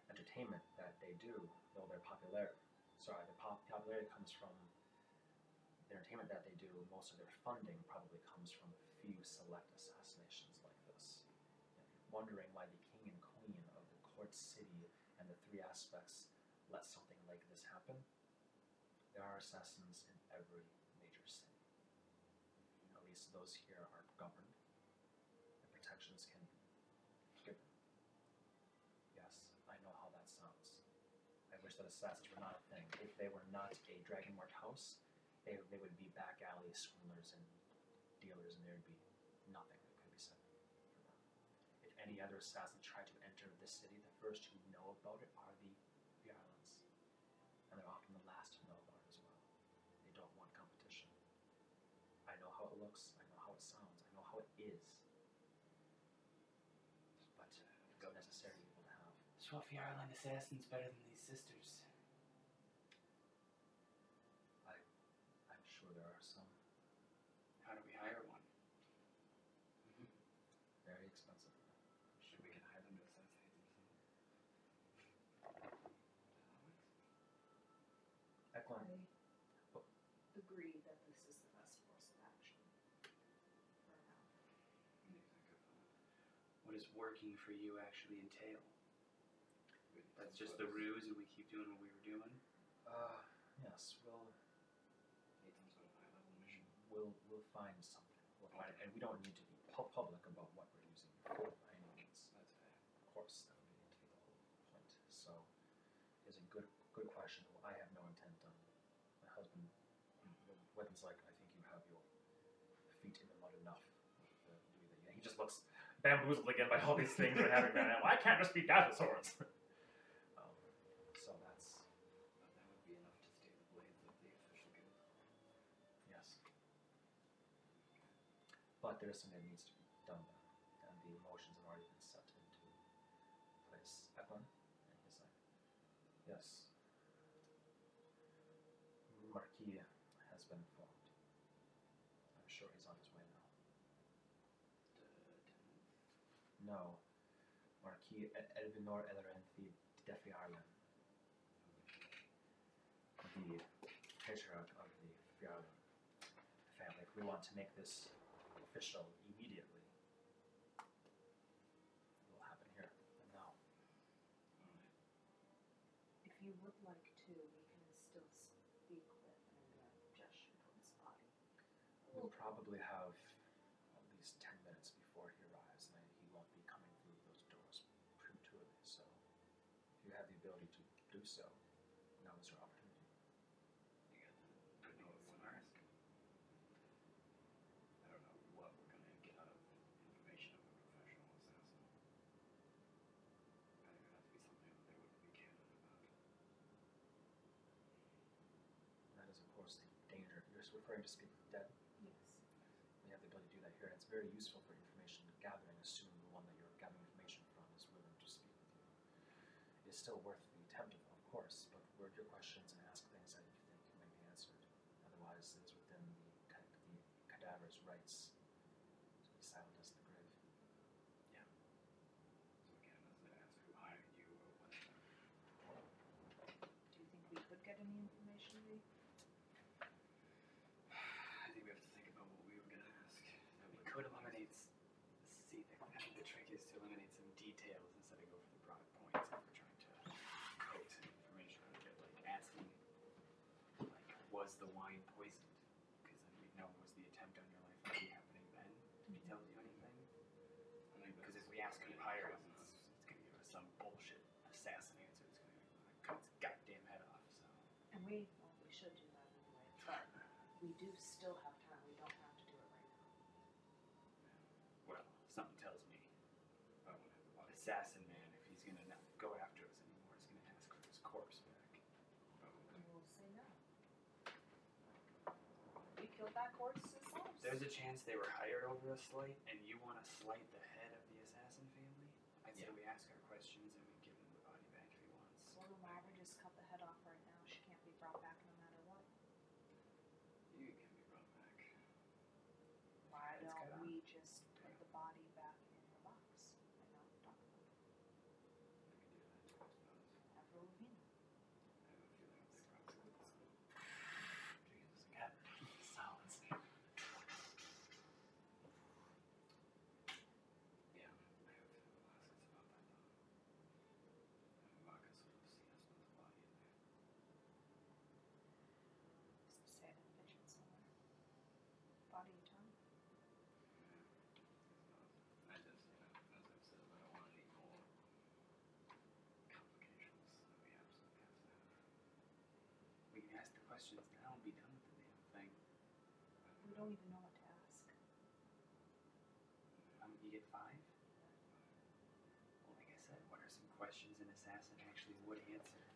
entertainment that they do, though their popularity. Sorry, the pop- popularity comes from the entertainment that they do. Most of their funding probably comes from a few select assassinations like this. Wondering why the king and queen of the court city and the three aspects let something like this happen. There are assassins in every major city. At least those here are governed, and protections can be given. Yes, I know how that sounds. I wish that assassins were not a thing. If they were not a Dragonmark house, they, they would be back alley swindlers and dealers, and there would be nothing that could be said for them. If any other assassin tried to enter this city, the first who know about it are the Yarlans. And they're often the last to know about it as well. They don't want competition. I know how it looks, I know how it sounds, I know how it is. But uh, it's a necessary evil have. Swap Yarland assassins better than these sisters. I'm sure there are some How do we hire one? very expensive. Should we can hire them to assassinate themselves? Eklund, I agree that this is the best course of action for now. What does working for you actually entail? That's just the ruse and we keep doing what we were doing? uh, yes, we'll Need some sort of high level mission. we'll we'll find something. We'll find and we don't need to be pu- public about what means. That's. Of course, that would be the whole point. So, it's a good good question. I have no intent on. My husband, Weddon's like, I think you have your feet in the mud enough. Do that. He just looks bamboozled again by all these things that are happening right now. Why can't just be swords? um, so that's that would be enough to stay the blades of the official guild. Yes. But there is something that needs to be done there, and the motions have already been set into place. Eklund? And he's like, yes. Marquis has been informed. I'm sure he's on his way now. No. Marquis The patriarch of the family. We want to make this official immediately, it will happen here and now. If you would like to, we can still speak with and uh, gesture towards body. We'll probably have at least 10 minutes before he arrives, and he won't be coming through those doors prematurely. So, if you have the ability to do so, now is your opportunity. You got the good notes on ours. I don't know what we're gonna get out of information of a professional assassin. I think it has to be something that they wouldn't be candid about. That is, of danger. You're referring to speak with dead. Yes. We have the ability to do that here. It's very useful for information gathering, assuming the one that you're gathering information from is willing to speak with you. It's still worth the attempt, of course, but word your questions and ask things that you think may be answered. Otherwise, it's within the, the cadaver's rights to be silent as the grave. So again, as I ask who hired you or whatever. Do you think we could get any information, Lee? I think we have to think about what we were gonna ask. That We would could eliminate. s- See, the, I think the trick is to eliminate some details instead of go for the broad points. If we're trying to coax some information out of it, like asking, like, was the wine poisoned? Because then we know was the attempt on your life already happening then? If he tells you anything. I think Because if that's we ask who pretty hired us, important. it's, it's going to give us some bullshit assassin answer. It's going to cut its goddamn head off. So And we, well, we should do that anyway, but we do still have time. We don't have to do it right now. well, something tells me I won't have the assassin man, if he's to not go after us anymore, is going to ask for his corpse back. And we'll say no. We killed that horse ourselves. There's a chance they were hired over a slight, and you want to slight the head of the assassin family. I'd say Yeah. we ask our questions and we give him the body back if he wants. Well, then why would we just cut the head off right now? She can't be brought back no matter what. You can be brought back. Why It's don't got- we just put the body back in the box and not talk about it? We can do that, I suppose. Have Rowena. I have a feeling they probably would. Jesus, again, silence. Yeah, I have a feeling they'll ask us about that though. And Maka sort of see us with the body in there. You ask the questions now and be done with the damn thing. We don't even know what to ask. Um, you get five? Well, like I said, what are some questions an assassin actually would answer?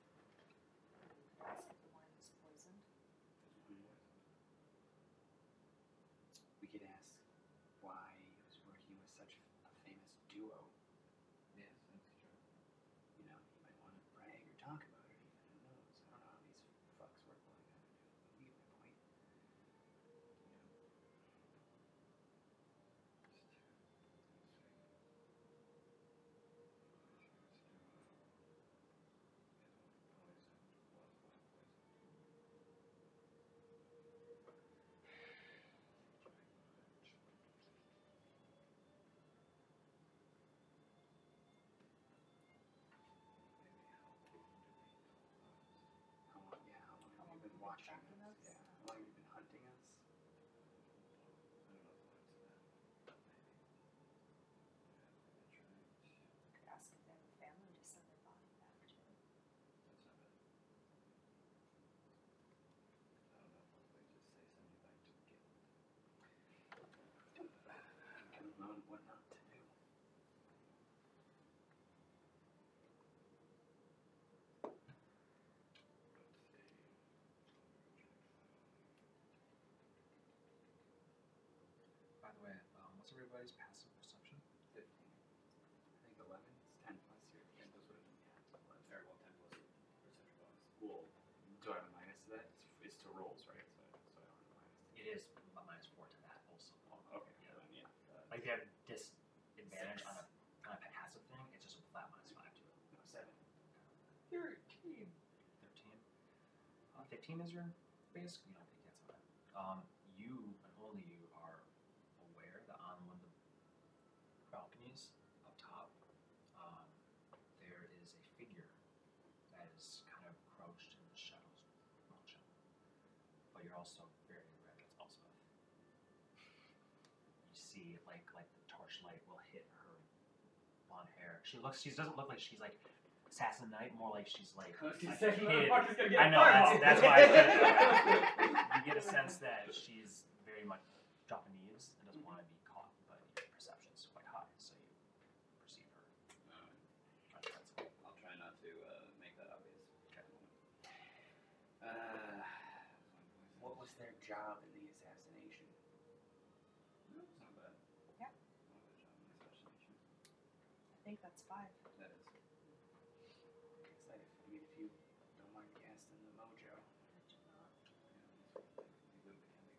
15 is your base, you know, I think that's um, You and only you are aware that on one of the balconies up top, um, there is a figure that is kind of crouched in the shadows motion. But you're also very aware that it's also you see like like the torchlight will hit her blonde hair. She looks she doesn't look like she's like assassin knight. More like she's like. kid. I know, that's, that's why I said that. You get a sense that she's very much Japanese and doesn't want to be caught, but your perception is quite high, so you perceive her. Alright. I'll try not to uh, make that obvious. Okay. Uh, What was their job in the assassination? no, it's not bad. Yeah. Not bad job in the assassination. I think that's five. That is. It's like, I mean, if you don't mind casting the mojo. I do not. Yeah, that's what we would can we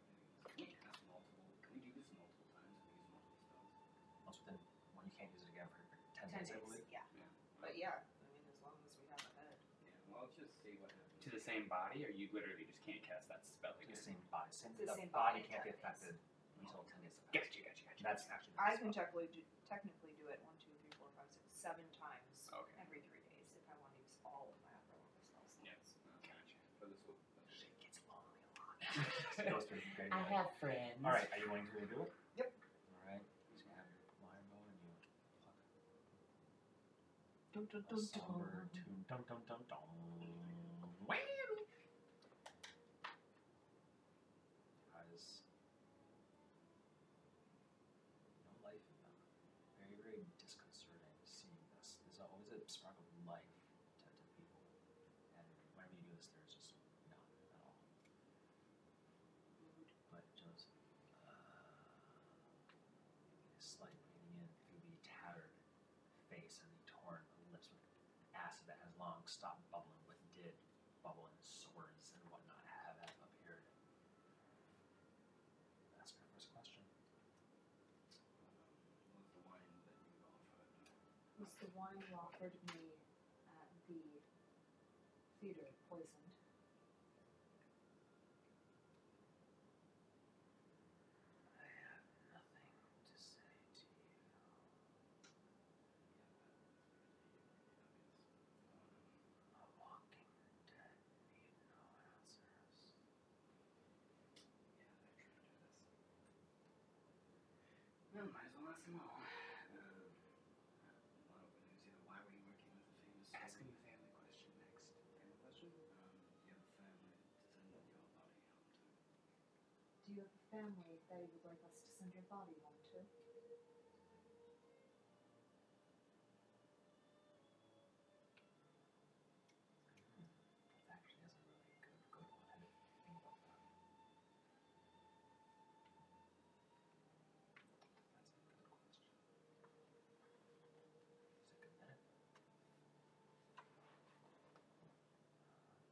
can we cast multiple? Can we do this multiple times? Can we use multiple spells? Once within, when you can't use it again for ten, Ten days, I days, believe. yeah. Yeah. But yeah, I mean, as long as we have a head. Yeah. Well, let's just see what happens. To the same body, or you literally just can't cast that spell again? the same body. Same, the the same body body, can't be 10 days. affected until ten days have passed. Gotcha, gotcha, gotcha. That's actually. I spell. can technically do, technically do it one, two, three, four, five, six, seven times Okay. every three days if I want to use all of my upper level spell slots. Yes. Gotcha. For this will. Shit gets lonely a lot. It goes through great I have friends. All right, are you willing to do it? Yep. All right. He's gonna have your line bow and you pluck Dun, dun, a somber tune. Dum dum dum dum. Whammy. Eyes. No life in them. Very very disconcerting seeing this. There's always a spark of life to, to people, and whenever you do this, there's just none at all. But just uh, slight breathing in through the tattered face and the torn lips with acid that has long stopped bubbling, but did bubble in sores and whatnot have, have appeared. Ask her first question. What was the wine that you offered? Was the wine you offered me at the theater poisoned? I have nothing to say to you. A walking dead need no answers. Yeah, they're trying to do this. Well, might as well ask them all. Uh, one of them is either why were you working with a famous Ask him story- a family question next. Family question? Um, do you have a family to you have a family you would like us to send your body home to? That actually is a really good, good one. I didn't think about that. That's a good question. It's a good minute.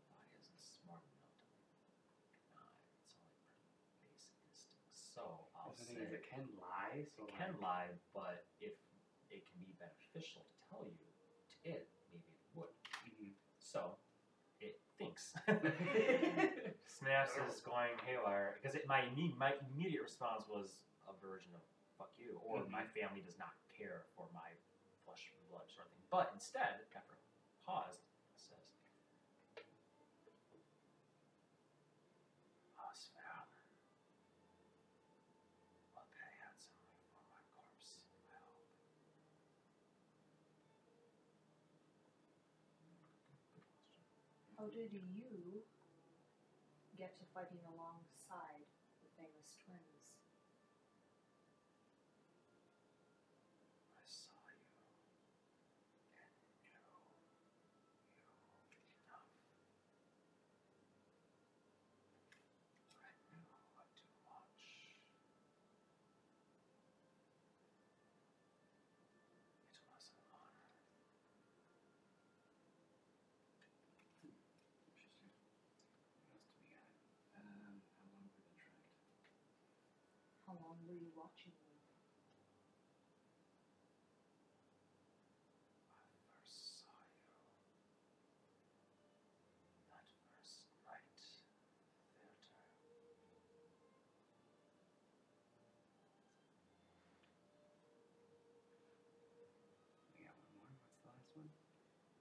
Body isn't smart enough to deny. It's only pretty basic instincts. So I'll the say thing is, it can lie. So it can lie, but if it can be beneficial to tell you to it, maybe it would. Mhm. So it thinks. Snaps is going haywire because it, my imme- my immediate response was a version of "fuck you" or "my family does not care for my flesh and blood" sort of thing. But instead, after paused, it says, "Osval, will pay handsomely for my corpse. I hope." Good question. How did you get to fighting alongside the famous twins? I saw you and knew you enough. I knew what to watch. It was an honor. Interesting. What else do we got? Um, how long have we been tracked? How long were you watching them? I first saw you that first night theater. We got one more. What's the last one?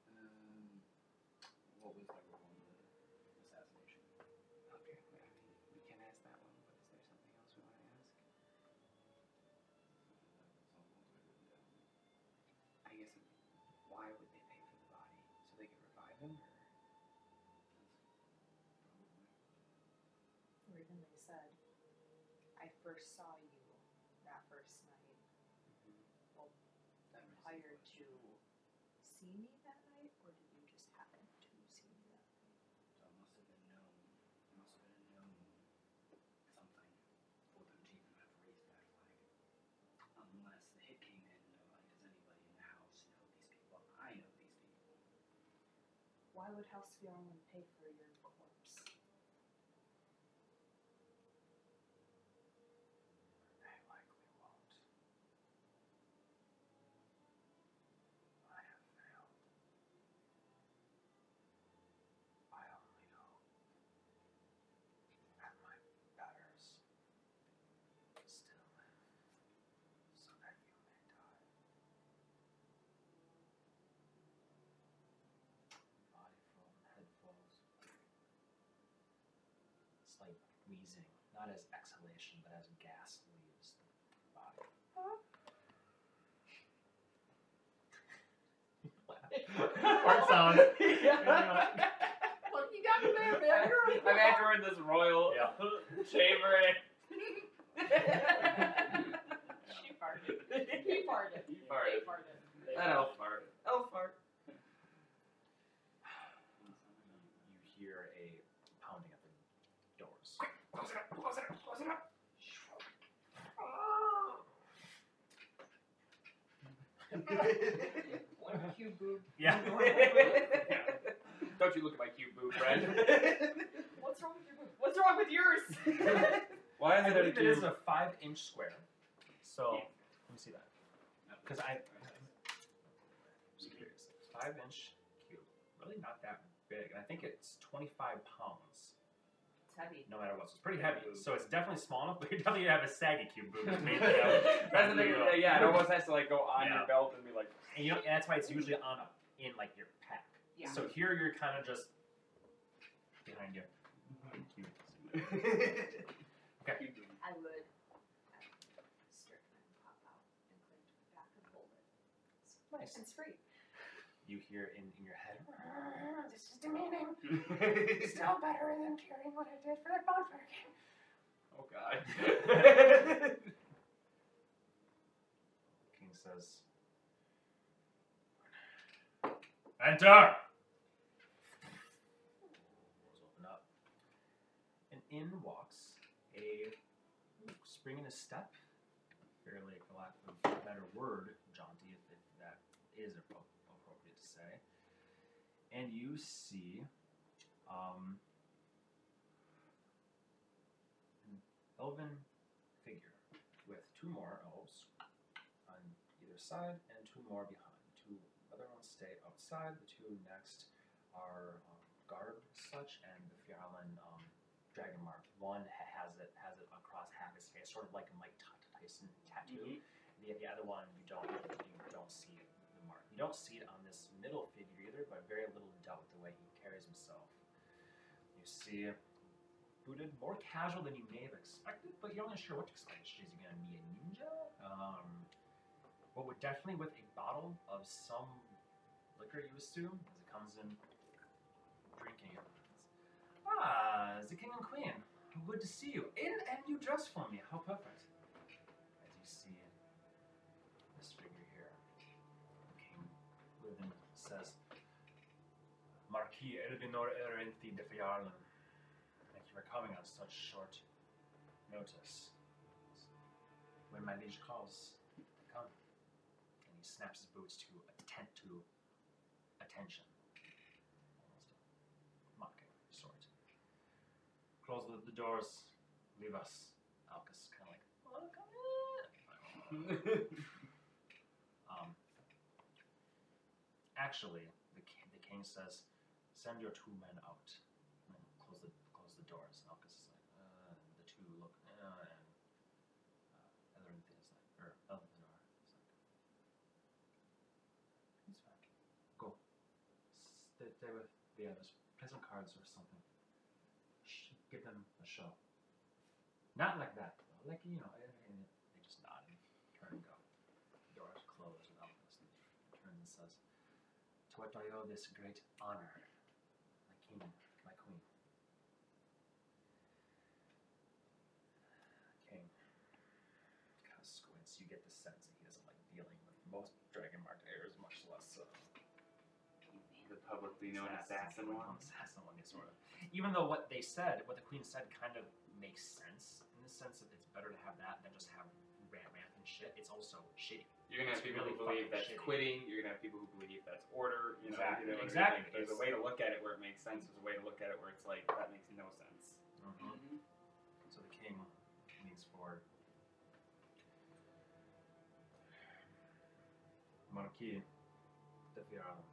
Um, what was number one? The assassination. Okay. I mean, we can ask that one, but is there something else we want to ask? That's all the ones we written down. I guess. Why would they pay for the body? So they could revive him, or? That's probably. Or even they said, I first saw you that first night. Mm-hmm. That makes Hired sense. to see me that night, or did you just happen to see me that night? So it must have been known. It must have been known something for them to even have raised that flag. Unless the hit came in and they're like, does anybody in the house know these people? I know these people. Why would House Bjornland pay for your corpse? They likely won't. I have failed. I only hope that my betters still live so that you may die. Body full, head full. Slight wheezing, not as exhalation, but as gas leaves the body. Fart sound. Look, you got me there, man. I'm entering this royal Yeah. chamber. she farted. He farted. He farted. They farted. That elf fart. Elf fart. You hear a pounding at the doors. Close it up. Close it up. Close it up. One cube boob. Yeah. Don't you look at my cute boob, friend. What's wrong with your boob? What's wrong with yours? Why I is it a believe it is cube? a five inch square. So Yeah. let me see that. Because I, I'm just curious. Five inch cube, really not that big, and I think it's 25 pounds, It's heavy. no matter what. So it's pretty heavy. So it's definitely small enough, but you definitely have a saggy cube boot. It's made out. That's the thing. Yeah, it almost has to like go on Yeah. your belt and be like. And you know, and that's why it's usually on a, in like your pack. Yeah. So here you're kind of just behind you. Okay. I would uh, have strychnine pop out and cling to the back and hold it. Nice. It's free. You hear in, in your head. This is demeaning. Still better than carrying what I did for that bonfire game. Oh God. King says, Enter! Doors open up. And in walks a spring in a step, fairly, for lack of a better word, jaunty, if, if that is appro- appropriate. And you see um, an elven figure with two more elves on either side and two more behind. Two other ones stay outside. The two next are um, garbed such, and the Phiarlan um, Dragonmark. One ha- has it has it across half his face, sort of like a Mike Tyson tattoo. The, the other one you don't you don't see mark. You don't see it on this middle figure either, but very little doubt the way he carries himself. You see booted, more casual than you may have expected, but you're not sure what to expect. Is he gonna be a ninja? Um, but with definitely with a bottle of some liquor, you assume, as it comes in, drinking it. Ah, the king and queen. Good to see you. In and you dress for me. How perfect. As you see this figure here, the king within says, Marquis Elvinor Erenthi de Phiarlan. Thank you for coming on such short notice. When my liege calls, come. And he snaps his boots to attend to attention. Almost a mocking sort. Close the, the doors. Leave us. Alcus kind of like, come in. um, actually, the king, the king says, send your two men out. And close the close the doors. And Alcus is like, uh, and the two look, uh, and uh, Elrinthia is like, or Elvinor is like, it's fine. Go. Stay, stay with the others. Play some cards or something. Sh- give them a show. Not like that. though. Like you know, and and they just nod and turn and go. The doors close and Alcus turns and says, "To what I owe this great honor, my king, my queen?" King kind of squints. You get the sense that he doesn't like dealing with most dragon marked heirs, much less uh, the publicly known assassin one. Assassin one, sort of. Even though what they said, what the queen said, kind of makes sense in the sense that it's better to have that than just have rant and shit. It's also shitty. You're gonna have It's people really who believe that's shitty. quitting. You're gonna have people who believe that's order. You know, Exactly. you know what I mean? Exactly. Like, there's a way to look at it where it makes sense. There's a way to look at it where it's like that makes no sense. Mm-hmm. So the king leans forward. Marquis de Phiarlan.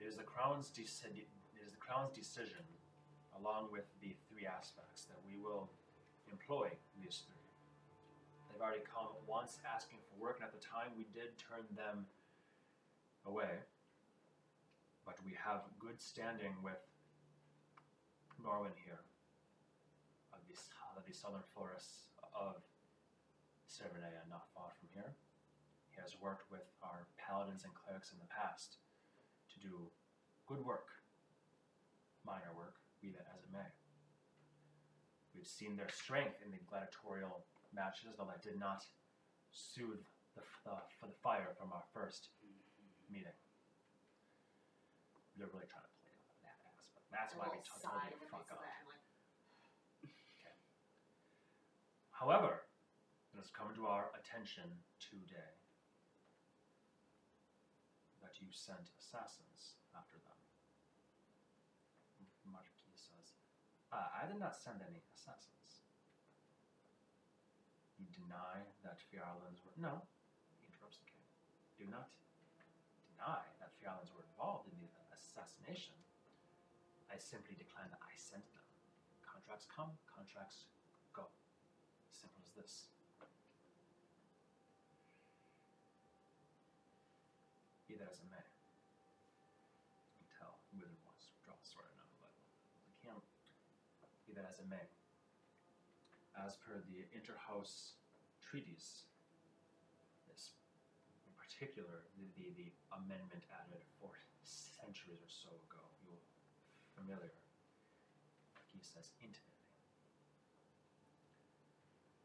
It is the crown's deci- it is the crown's decision, along with the three aspects, that we will employ these three. They've already come once asking for work, and at the time we did turn them away. But we have good standing with Norwin here of the, of the southern forests of Servanea, not far from here. He has worked with our paladins and clerics in the past to do good work, minor work, be that as it may. We've seen their strength in the gladiatorial matches, though that did not soothe the, the, for the fire from our first meeting. They're really trying to play off of that aspect. That's why we Little t- told sigh you to fuck they off. said that, I'm like, However, it has come to our attention today that you sent assassins after them. Marquis says, uh, I did not send any assassins. Deny that Phiarlans were. No, he interrupts the king. Do not deny that Phiarlans were involved in the assassination. I simply decline that I sent them. Contracts come, contracts go. Simple as this. Be that as it may. You can tell Wither wants to draw a sword now, but I can't. Be that as it may. As per the interhouse treaties, this in particular, the, the, the amendment added four centuries or so ago, you're familiar. He says intimately.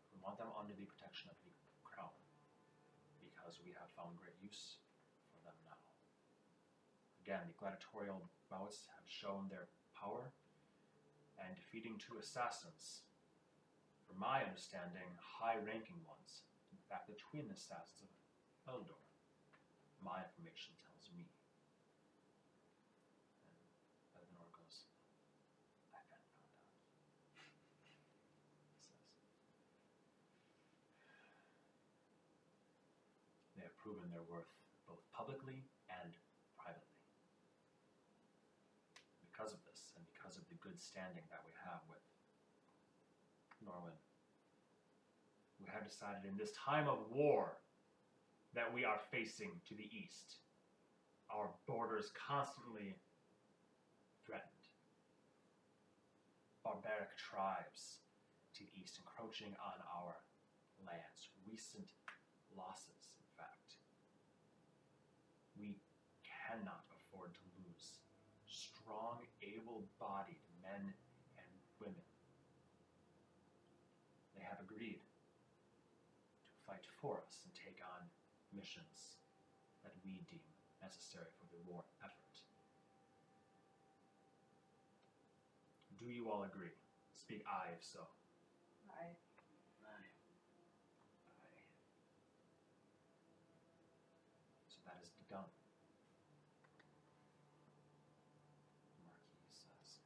We want them under the protection of the crown because we have found great use for them now. Again, the gladiatorial bouts have shown their power, and defeating two assassins, from my understanding, high ranking ones, in fact, the twin assassins of Eldor, my information tells me. And Elenor goes, I haven't found out. He says. They have proven their worth both publicly and privately. Because of this, and because of the good standing that we have with Norwin, we have decided in this time of war that we are facing to the east, our borders constantly threatened. Barbaric tribes to the east encroaching on our lands, recent losses, in fact. We cannot afford to lose strong, able bodied men and women. They have agreed to fight for us and take on missions that we deem necessary for the war effort. Do you all agree? Speak I if so. I Aye. So that is done. Marquis says,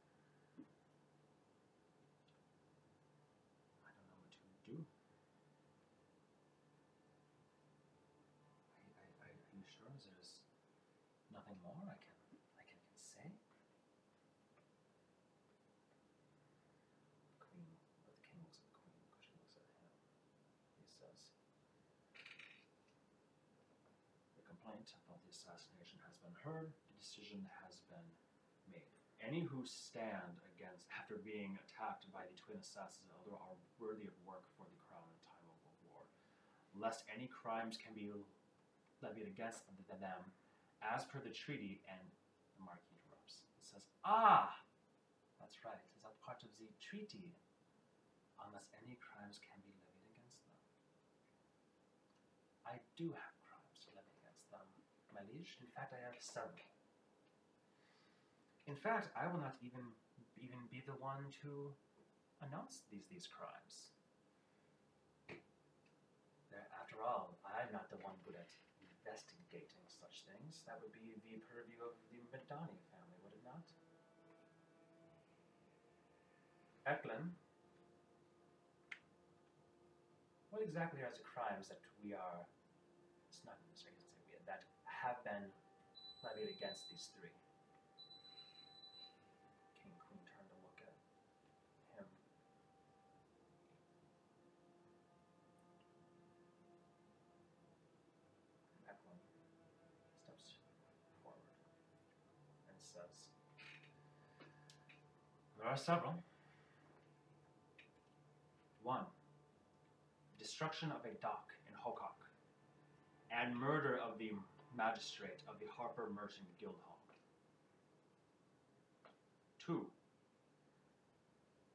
I don't know what to do. I, I, I, are you sure there's nothing more I can, I can, can say? Queen, but the king looks at the queen, the queen looks at him. He says, complaint the assassination has been heard. The decision has been made. Any who stand against, after being attacked by the twin assassins of Eldor, are worthy of work for the crown in time of war. Lest any crimes can be levied against them, as per the treaty, and the Marquis interrupts. It says, Ah! That's right, is that part of the treaty? Unless any crimes can be levied against them. I do have crimes to levy against them, liege. In fact, I have several. In fact, I will not even even be the one to announce these these crimes. After all, I'm not the one good at investigating such things. That would be the purview of the Medani family, would it not? Eklund, what exactly are the crimes that we are? It's not necessarily to say we have been levied against these three. King Queen turned to look at him. Eklund steps forward and says, There are several. One, destruction of a dock in Hokok, and murder of the magistrate of the Harper Merchant Guildhall. Two,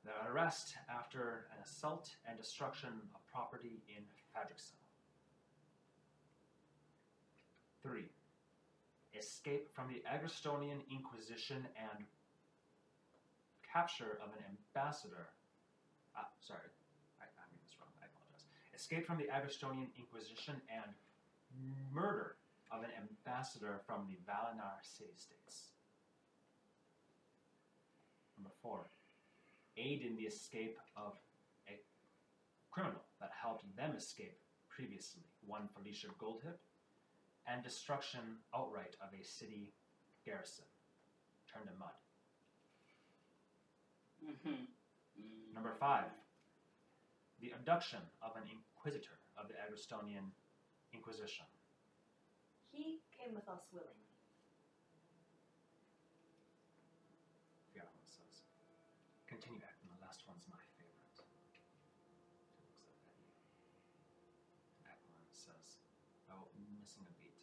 the arrest after an assault and destruction of property in Fadrikson. Three, escape from the Agrestonian Inquisition and capture of an ambassador. Ah, sorry, I, I'm this wrong. I apologize. Escape from the Agrestonian Inquisition and murder of an ambassador from the Valinar city states. Number four, aid in the escape of a criminal that helped them escape previously, one Felicia Goldhip, and destruction outright of a city garrison turned to mud. Mm-hmm. Number five, the abduction of an inquisitor of the Agrestonian Inquisition. He came with us willingly. Fiona says. Continue acting, the last one's my favorite. She looks up at you. Eklund says, Oh, missing a beat.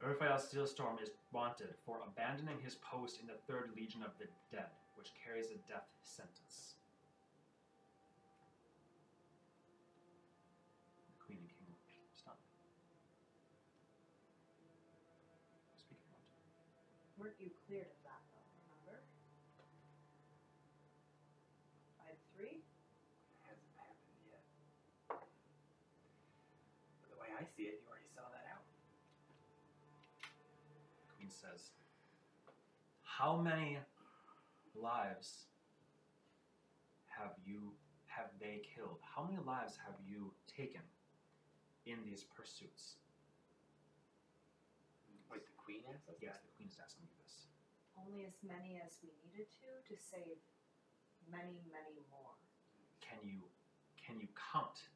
Urfael Steelstorm is wanted for abandoning his post in the Third Legion of the Dead, which carries a death sentence. You cleared of that though, remember? Five three? Hasn't happened yet. But the way I see it, you already saw that out. Queen says, How many lives have you have they killed? How many lives have you taken in these pursuits? Wait, the queen asked us? Yes, the queen is asking you this. Only as many as we needed to to save many, many more. Can you can you count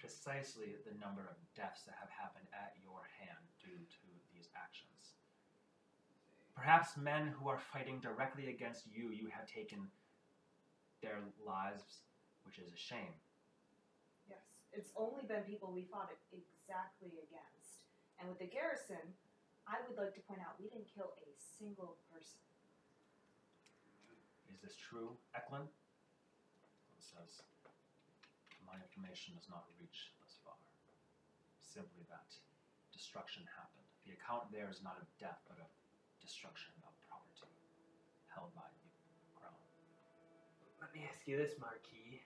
precisely the number of deaths that have happened at your hand due to these actions? Perhaps men who are fighting directly against you, you have taken their lives, which is a shame. Yes, it's only been people we fought exactly against. And with the garrison, I would like to point out we didn't kill a single person. Is this true, Eklund? It says, My information does not reach thus far. Simply that destruction happened. The account there is not of death, but of destruction of property held by the crown. Let me ask you this, Marquis.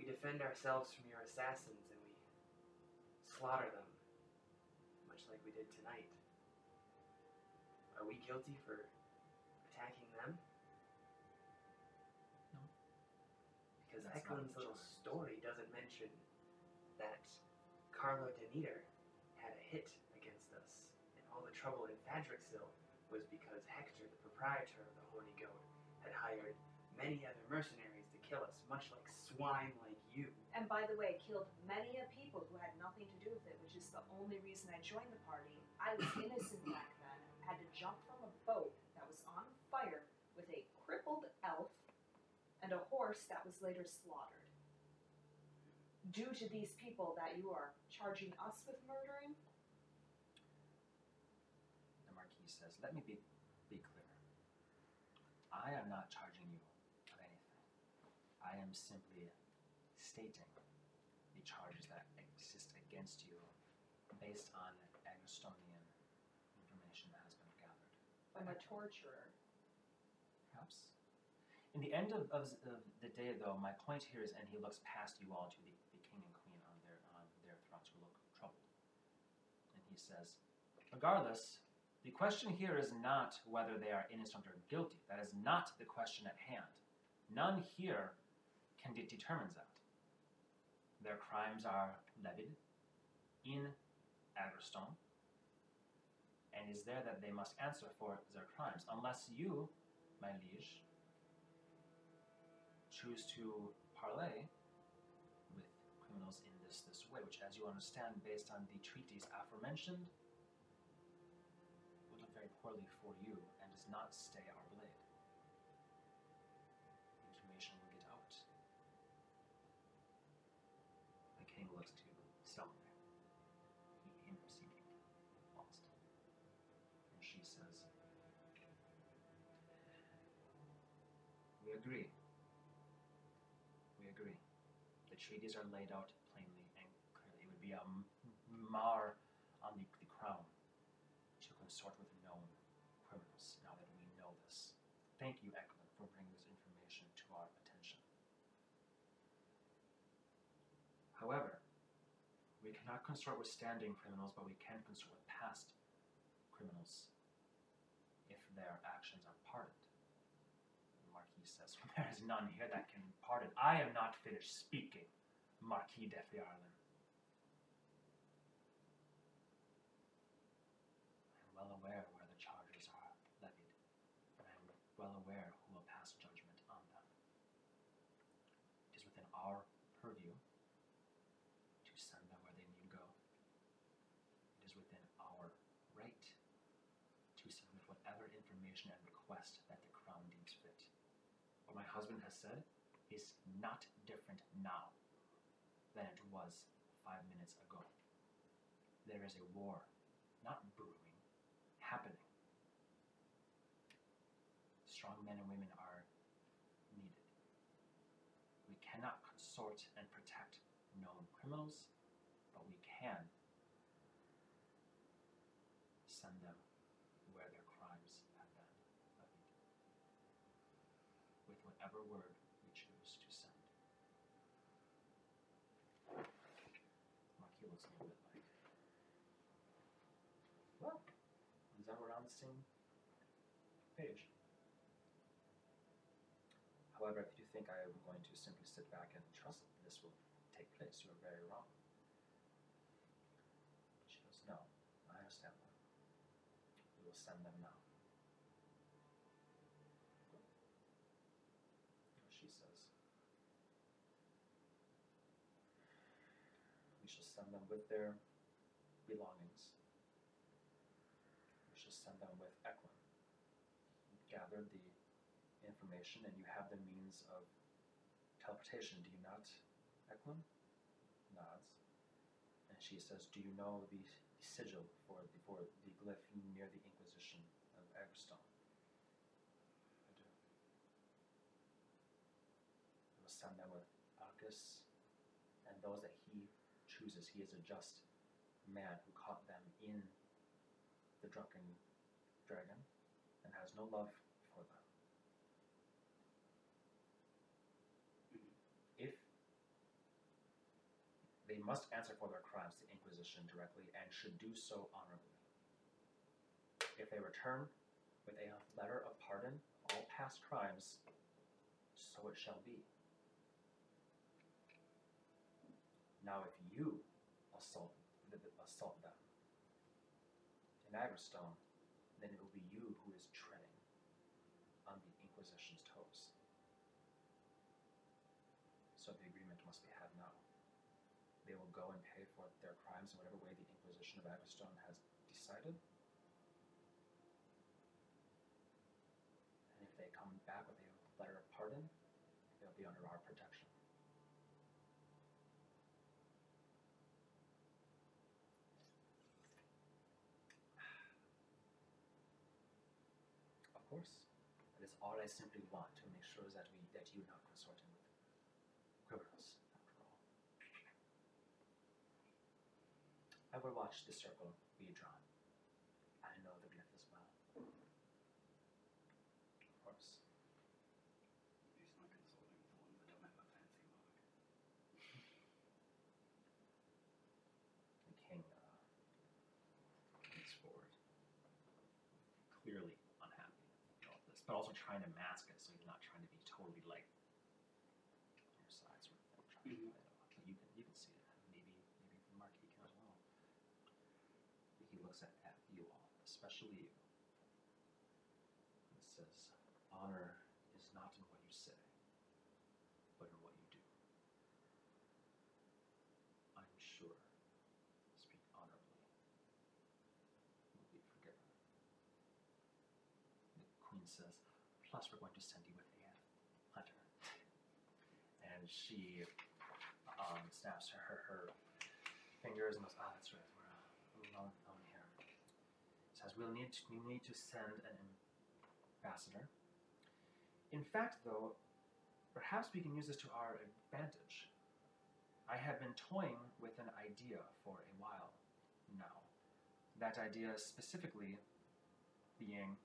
We defend ourselves from your assassins and we slaughter them, much like we did tonight. Are we guilty for attacking them? No. Because That's Eklund's little story doesn't mention that Carlo Deniter had a hit against us, and all the trouble in Fadrixil was because Hector, the proprietor of the Horny Goat, had hired many other mercenaries kill us, much like swine like you. And by the way, killed many a people who had nothing to do with it, which is the only reason I joined the party. I was innocent back then, had to jump from a boat that was on fire with a crippled elf and a horse that was later slaughtered. Due to these people that you are charging us with murdering? The Marquis says, Let me be, be clear. I am not charging you of anything. I am simply stating the charges that exist against you based on Agrestonian information that has been gathered. I'm a torturer. Perhaps. In the end of, of, of the day, though, my point here is, and he looks past you all to the, the king and queen on their on their thrones who look troubled, and he says, regardless, the question here is not whether they are innocent or guilty. That is not the question at hand. None here can de- determine that. Their crimes are levied in Agrestone, and it is there that they must answer for their crimes, unless you, my liege, choose to parley with criminals in this this way, which, as you understand, based on the treaties aforementioned, would look very poorly for you and does not stay our treaties are laid out plainly and clearly. It would be a mar on the, the crown to consort with known criminals now that we know this. Thank you, Eklund, for bringing this information to our attention. However, we cannot consort with standing criminals, but we can consort with past criminals if their actions are pardoned. The Marquis says, There is none here that can pardon. I am not finished speaking, Marquis de Phiarlan. I am well aware where the charges are levied, and I am well aware who will pass judgment on them. It is within our purview to send them where they need go. It is within our right to submit whatever information and request that the crown deems fit. What my husband has said is not different now than it was five minutes ago. There is a war, not brewing, happening. Strong men and women are needed. We cannot consort and protect known criminals, but we can send them where their crimes have been levied. With whatever word like. Well, is that we're on the same page? However, if you think I am going to simply sit back and trust that this will take place, you are very wrong. She goes, No, I understand that. We will send them now. She says, We shall send them with their belongings. We shall send them with Eklund. Gathered the information and you have the means of teleportation, do you not, Eklund? Nods. And she says, Do you know the, sigil for the, for the glyph near the Inquisition of Agrestone? I do. Send them with Arcus and those that chooses. He is a just man who caught them in the drunken dragon and has no love for them. Mhm. If they must answer for their crimes to Inquisition directly and should do so honorably. If they return with a letter of pardon of all past crimes, so it shall be. Now, if you assault assault them in Agrestone, then it will be you who is treading on the Inquisition's toes. So the agreement must be had now. They will go and pay for their crimes in whatever way the Inquisition of Agrestone has decided. And if they come back with a letter of pardon, they'll be under our protection. That is all I simply want to make sure that we that you're not consorting with criminals, after all. I will watch the circle be drawn. I know the glyph as well. Of course. He's not consulting with the ones that don't have a fancy lock. The king uh, comes forward, clearly unhappy about this, but also trying to mask it so you're not trying to be totally like on your side sort of thing, trying to Mhm. play it off. But you can you can see it. Maybe maybe the Marquis can as well. He looks at, at you all, especially you. And says, "Honor is not in what you say, but in what you do." I'm sure speak honorably, will be forgiven. The queen says, plus we're going to send you with a letter. And she um, snaps her, her, her fingers and goes, ah, that's right, we're uh, alone, here. Says, we'll need to, we need to send an ambassador. In fact, though, perhaps we can use this to our advantage. I have been toying with an idea for a while now. That idea specifically being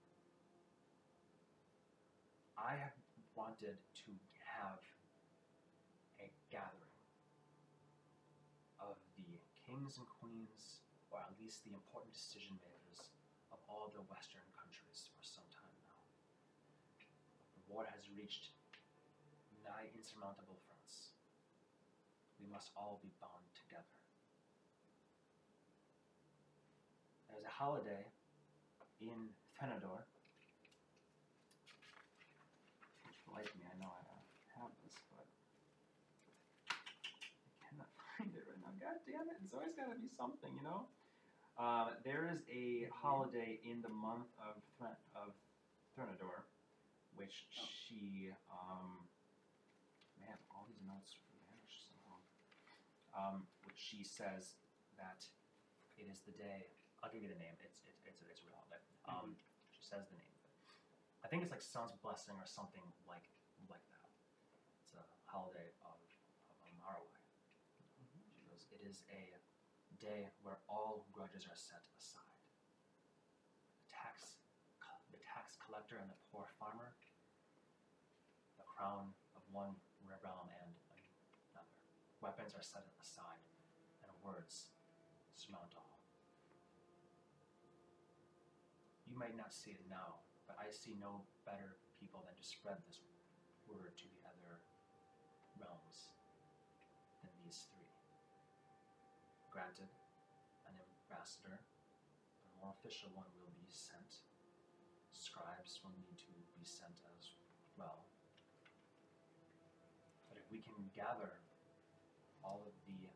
I have wanted to have a gathering of the kings and queens, or at least the important decision makers of all the Western countries for some time now. The war has reached nigh insurmountable fronts we must all be bound together. There's a holiday in Thenador. Which like me, I know I uh, have this, but I cannot find it right now. God damn it! It's always got to be something, you know. Um, there is a holiday in the month of Thre- of Threnador, which Oh. she um, man, all these notes vanished somehow. Um, which she says that it is the day. I'll give you the name. It's it's it's, it's a real holiday. Um, she says the name it. I think it's like Sun's blessing or something like like that. It's a holiday of of Amarawai. She goes, it is a day where all grudges are set aside. The tax, the tax collector and the poor farmer, the crown of one realm and another. Weapons are set aside, and words surmount all. You might not see it now, but I see no better people than to spread this word to the other realms than these three. Granted, an ambassador, a more official one will be sent. Scribes will need to be sent as well. But if we can gather all of the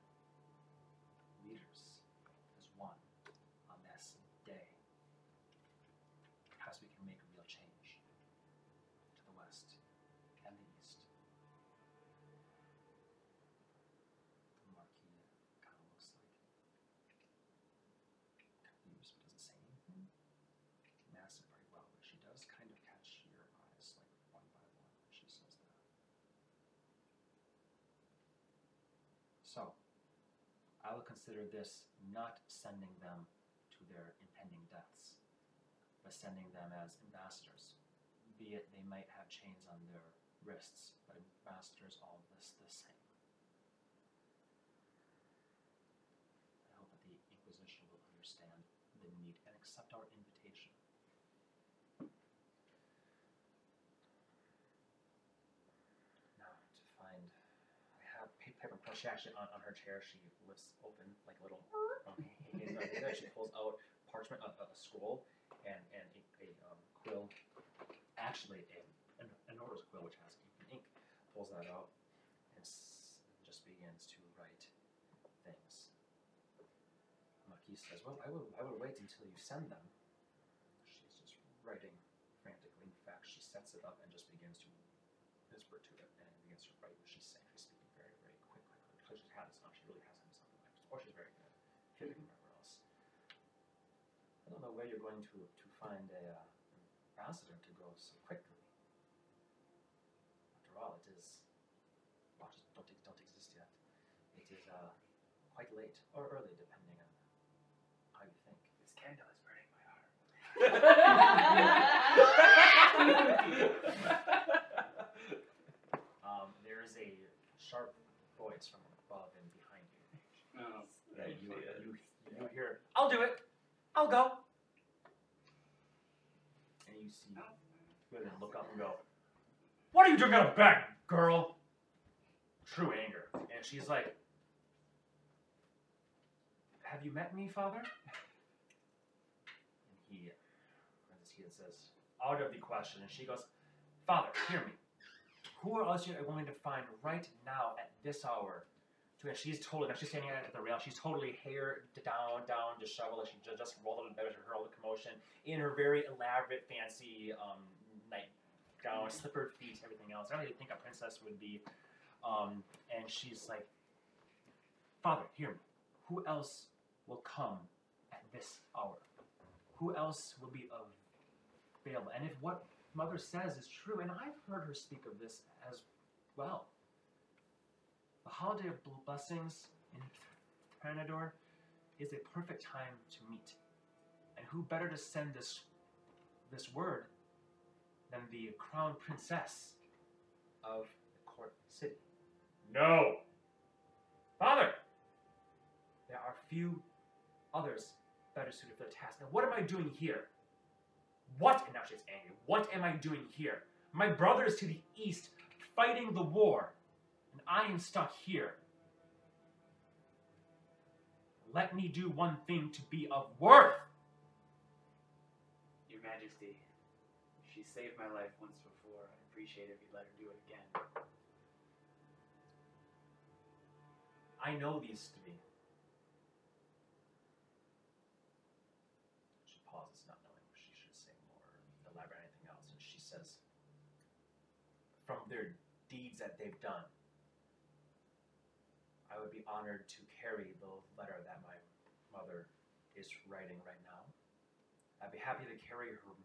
So, I will consider this not sending them to their impending deaths, but sending them as ambassadors. Be it they might have chains on their wrists, but ambassadors all this the same. I hope that the Inquisition will understand the need and accept our invitation. Now to find, I have pa- paper pull. She actually on, on her chair she lifts open like a little. Um. She pulls out parchment, a, a scroll, and and a, a um, quill. Actually, a an, an quill which has ink, ink. Pulls that out and s- just begins to write things. Marquis says, "Well, I will. I will wait until you send them." She's just writing frantically. In fact, she sets it up and just begins to whisper to it and begins to write what she's saying. She's speaking very, very quickly because she has enough. She really has mind. Or she's very good. Hitting wherever else. I don't know where you're going to to find a uh, ambassador to go so quickly. After all, it is don't don't exist yet. It is uh, quite late or early, depending on how you think. This candle is burning my heart. um, there is a sharp voice from above and behind you. That you, you, you hear, I'll do it. I'll go. And you see women look up and go, What are you doing out of bed, girl? True anger. And she's like, Have you met me, father? And he teeth and says, Out of the question. And she goes, Father, hear me. Who else are you going to find right now at this hour to and she's totally now she's standing at the rail. She's totally hair down, down, disheveled. She ju- just rolled out of bed with her the commotion in her very elaborate, fancy um, nightgown, slippered feet, everything else. I don't really think a princess would be. Um, and she's like, "Father, hear me. Who else will come at this hour? Who else will be available? And if what mother says is true, and I've heard her speak of this as well." The holiday of blessings in Thranador is a perfect time to meet. And who better to send this this word than the crown princess of the court city? No. Father! There are few others better suited for the task. Now what am I doing here? What and now she's angry. What am I doing here? My brother is to the east fighting the war and I am stuck here. Let me do one thing to be of worth. Your Majesty, she saved my life once before. I'd appreciate it if you'd let her do it again. I know these three. She pauses, not knowing if she should say more, elaborate anything else, and she says, From their deeds that they've done, I would be honored to carry the letter that my mother is writing right now. I'd be happy to carry her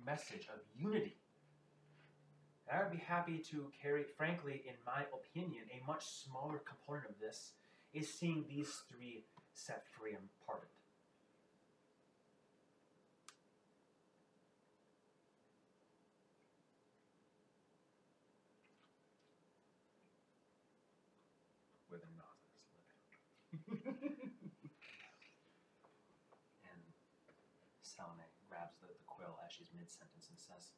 message of unity. And I would be happy to carry, frankly, in my opinion, a much smaller component of this is seeing these three set free and parted. Lip. And Salome grabs the, the quill as she's mid sentence and says,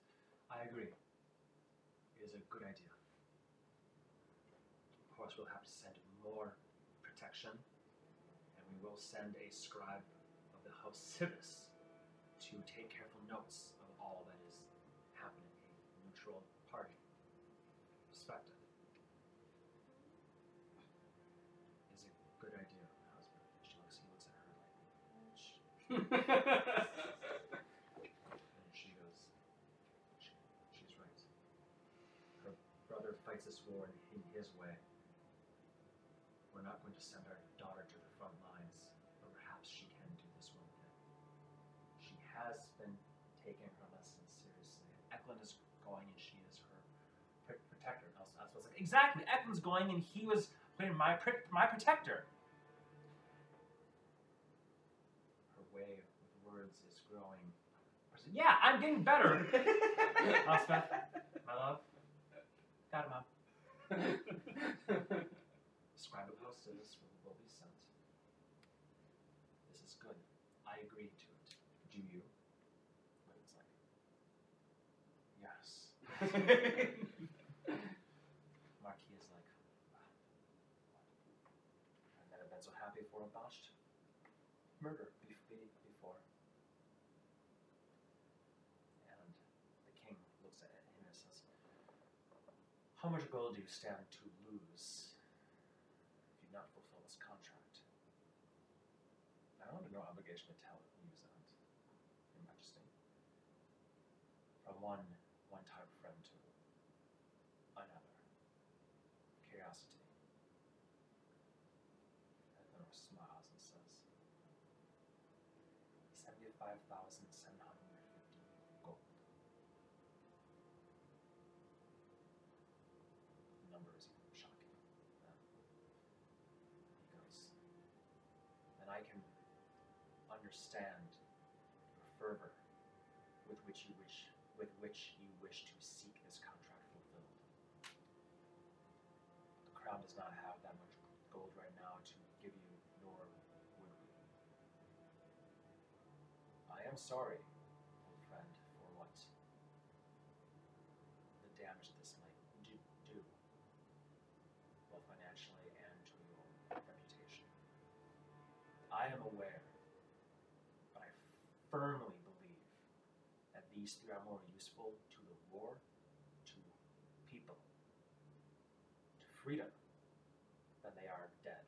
I agree. It is a good idea. Of course, we'll have to send more protection, and we will send a scribe of the House Sivis to take careful notes of all that is happening, a neutral party perspective. Is a good idea, husband. She looks, he looks at her like, "Shh." And she goes, she, she's right. Her brother fights this war in, his way. We're not going to send our daughter to the front lines, but perhaps she can do this one thing. She has been taking her lessons seriously. Eklund is going and she is her pr- protector. I was, like, exactly, Eklund's going and he was my, pr- my protector. Growing. I said, yeah, I'm getting better. Elspeth, my love. Got it, Mom. Scribe of houses will, will be sent. This is good. I agree to it. Do you? But it's like, yes. Marquis is like, "Wow. I've never been so happy for a botched murder be- be- before. And the king looks at him and says, How much gold do you stand to lose if you do not fulfill this contract? I'm under no obligation to tell you that, Your Majesty. From one one type of friend to another. Curiosity. Ethanor smiles and says, Seventy-five thousand seven hundred and fifty gold. The number is even shocking. Um, he goes, then I can understand your fervor with which you wish with which you wish to seek this contract fulfilled. The crown does not have that much gold right now to give you, nor would we. I am sorry, these three are more useful to the war, to people, to freedom, than they are dead.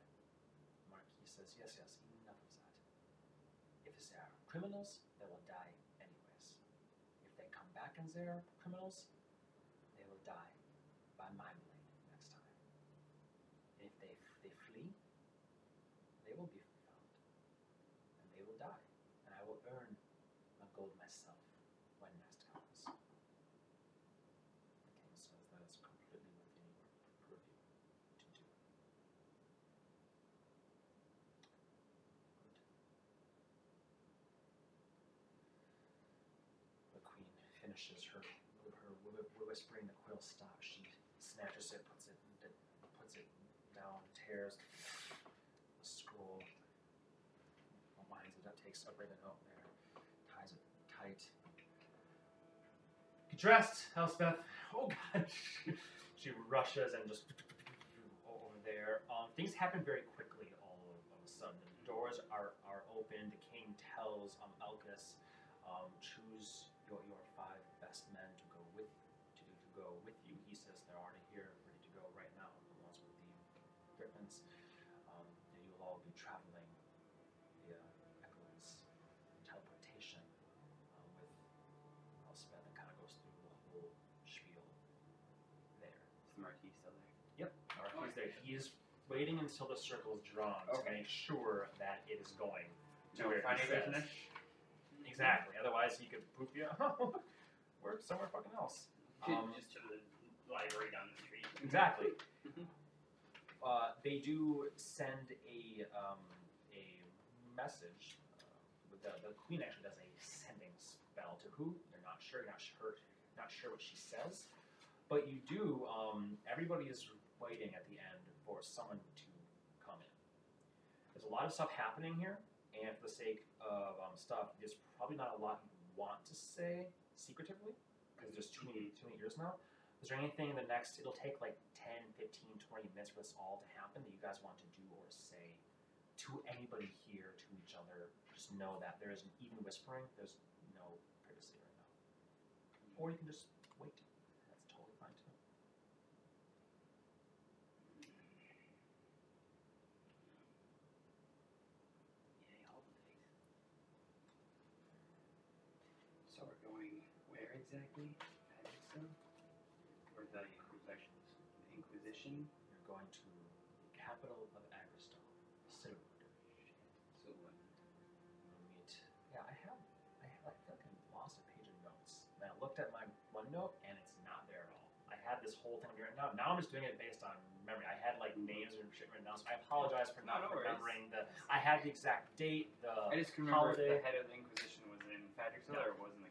Marquis says, Yes, yes, enough of that. If they are criminals, they will die anyways. If they come back and they are criminals, they will die by my blade next time. And if they, they flee, they will be found. And they will die. And I will earn my gold myself when next comes. The king says that is completely within your purview to do. Good. The queen finishes her her whi- whi- whispering. The quill stops. She snatches it, puts it, puts it down, tears the scroll, winds it up, takes a ribbon out there, ties it tight. Get dressed, Elspeth. Oh God. she rushes and just over there. Um, things happen very quickly all of, a sudden. The doors are, are open. The king tells um, um, choose your, your five best men to go with to, to go with you. He says they're already here, ready to go right now. The ones with the griffins. Um, and you'll all be traveling via Echo's teleportation um, with Elspeth and kind of goes through the whole spiel there. Is the Marquis still there? Yep, He's there. He is waiting until the circle is drawn to Okay. make sure that it is going to where he says. Exactly. Otherwise, he could poop you. out. Work somewhere fucking else. Um, just to the library down the street. Exactly. uh, they do send a um, a message. Uh, with the, the queen actually does a sending spell to who? They're not sure. Not sure. Not sure what she says. But you do. Um, everybody is waiting at the end for someone to come in. there's a lot of stuff happening here, and for the sake of um, stuff, there's probably not a lot you want to say secretively because there's too many too many years now. Is there anything in the next? It'll take like 10, 15, 20 minutes for this all to happen that you guys want to do or say to anybody here, to each other. Just know that there isn't even whispering. There's no privacy right now, or you can just wait. That's totally fine too. Yay, holidays. So we're going where exactly? Pakistan? Or the Inquisitions. The Inquisition. You're going to the capital of Agrestone, Silwood. So what? We'll meet. Yeah, I have. I have. I feel like I lost a page of notes. And I looked at my OneNote, and it's not there at all. I had this whole thing written down. Now I'm just doing it based on memory. I had like names and shit written down, so I apologize for not No, no remembering the. I had the exact date. The I just can remember holiday. the head of the Inquisition was in Fadricksville No. or was in the capital. Magic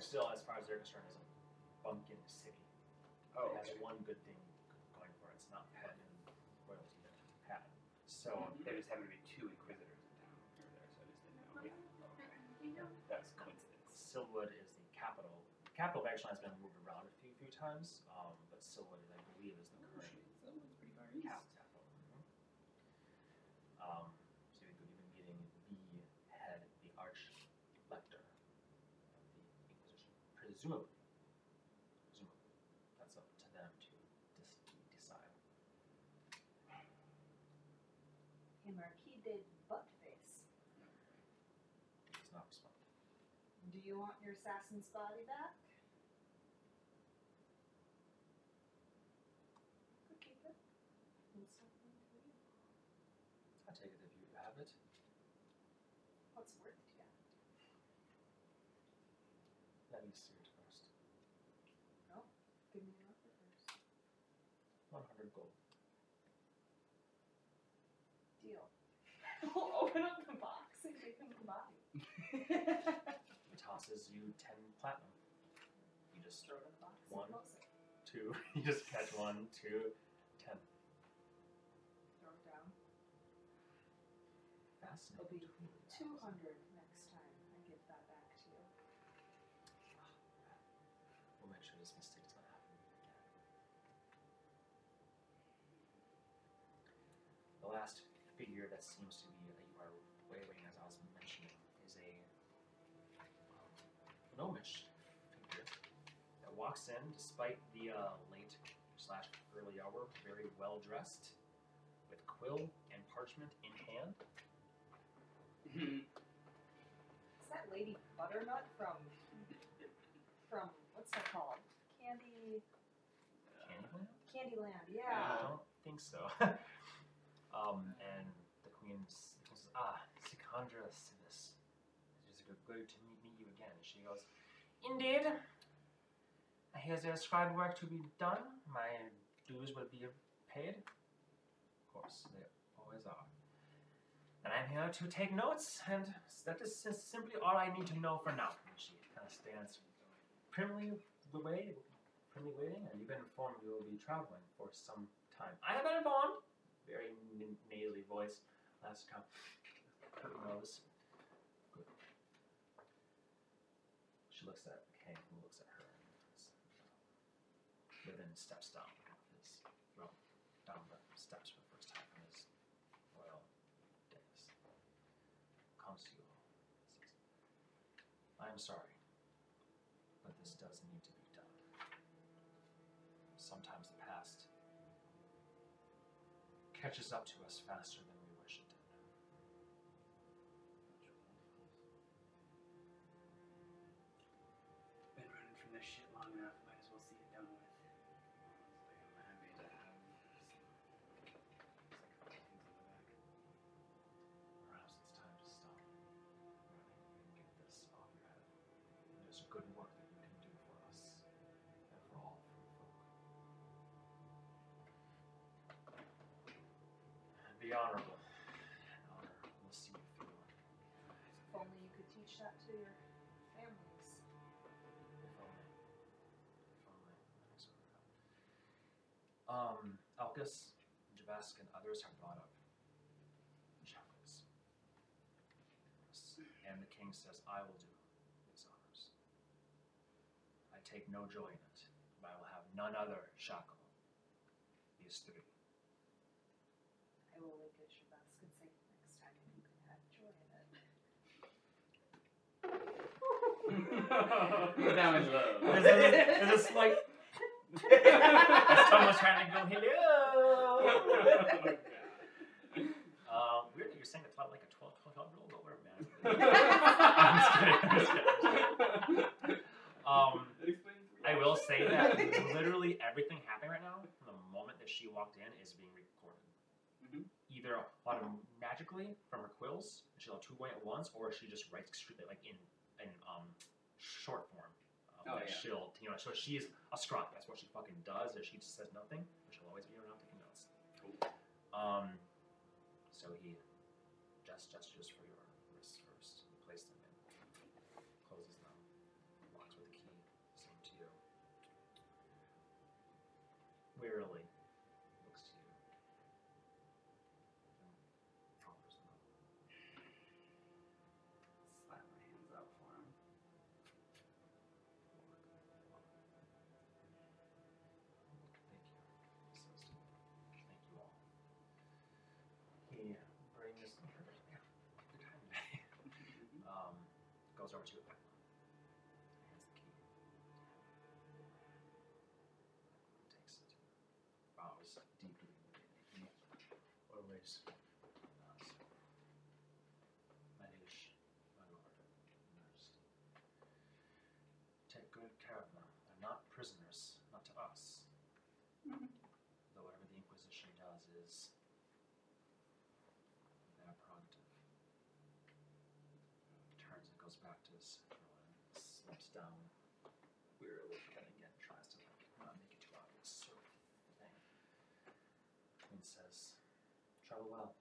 still, as far as they're concerned, is a bumpkin city. Oh, it has okay. one good thing going for it. It's not fucking royalty that had. So There just happened to be two Inquisitors in town over there, so I just didn't know. Okay. That's coincidence. Silwood is the capital. The capital of Agrestone has been moved around a few few times, um, but Silwood, I believe, is the Oh, current shit, that one's pretty far east. capital. Um, so you could even meeting the head, the archlector of the Inquisition, presumably. Presumably, that's up to them to dis- decide. Hey, Marquis de Buttface. Does not respond. Do you want your assassin's body back? Could keep it. It's something to you. I take it if you have it. What's worth to you? Let me see it first. Give me an offer first. One hundred gold. Deal. We'll open up the box and give him the body. He tosses you ten platinum. You just Throw it in the box One. and two. You just catch one, two, ten. Throw it down. Fascinating. It'll be Totally Two fascinating. hundred next time I give that back to you. We'll make sure this mistake does not happen again. The last figure that seems to walks in despite the uh, late slash early hour, very well dressed, with quill and parchment in hand. Is that Lady Butternut from from what's that called? Candy Candyland? Candyland, yeah. I don't think so. um, and the queen says, "Ah, Sikandra Sivis, it is good, good to meet, meet you again." And she goes, "Indeed. Here's the scribe work to be done. My dues will be paid. Of course, they always are. And I'm here to take notes, and that is simply all I need to know for now." And she kind of stands primly away, primly waiting, and you've been informed you will be traveling for some time. I have been informed. Very n- nasally voice. Last come. Her nose. Good. She looks at Kang, who looks at her, and is, uh, Riven steps down his throne, down the steps for the first time from his royal dais. Comes you. Says, I am sorry, but this does need to be done. Sometimes the past catches up to us faster than honorable. And honor will see you through. If only you could teach that to your families. If only. If only. Um, Elkis, Javesk, and others have brought up chocolate. And the king says, I will do these honors. I take no joy in it, but I will have none other shackle these three. I will look at Shabask and say, next time you can have joy in it. That was low. There's a, there's a slight. Someone's trying to go, hello. Uh, weird that you're saying it like a 12, 12 year old, but whatever, man. I'm just kidding. I'm just kidding. I'm just kidding. Um, I will say that literally everything happening right now, from the moment that she walked in, is being recorded. Mhm. Either automatically from her quills, and she'll have two going at once, or she just writes straight like in in um short form. Um, Oh, that yeah. She'll you know so she's a scribe. That's what she fucking does. Is she just says nothing, but she'll always be around taking notes. Cool. Um. So he just gestures for your wrists first. He places them in, closes them, locks with a key. Same to you. Wearily Manish, my lord, nurse. Take good care of them. They're not prisoners, not to us. Mm-hmm. Though whatever the Inquisition does is their prerogative. Turns and goes back to his throne and slips down wearily and again tries to like not make it too obvious sort of thing. And says, Travel well.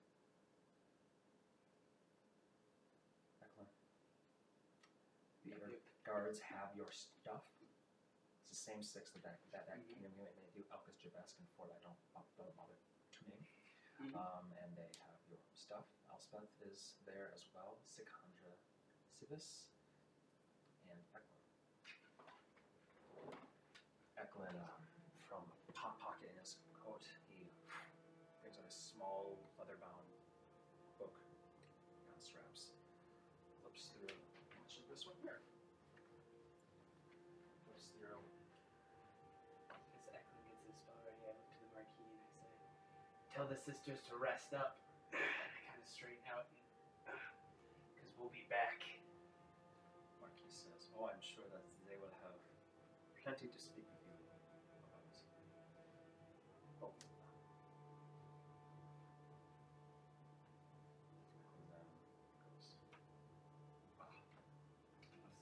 Eklund. The Yep, other yep. guards have your stuff. It's the same six that that, that, that Mhm. kingdom you and they do Elkis Jabesk and for that don't don't bother to name. Mhm. Um, and they have your stuff. Elspeth is there as well. Sikandra Sivis and Eklund. Eklund um, from Pot Pocket in his coat, he brings out a small Tell the sisters to rest up. And I kind of straighten out because we'll be back. Marquis says, Oh, I'm sure that they will have plenty to speak with you about. Both of them. And then goes, ah,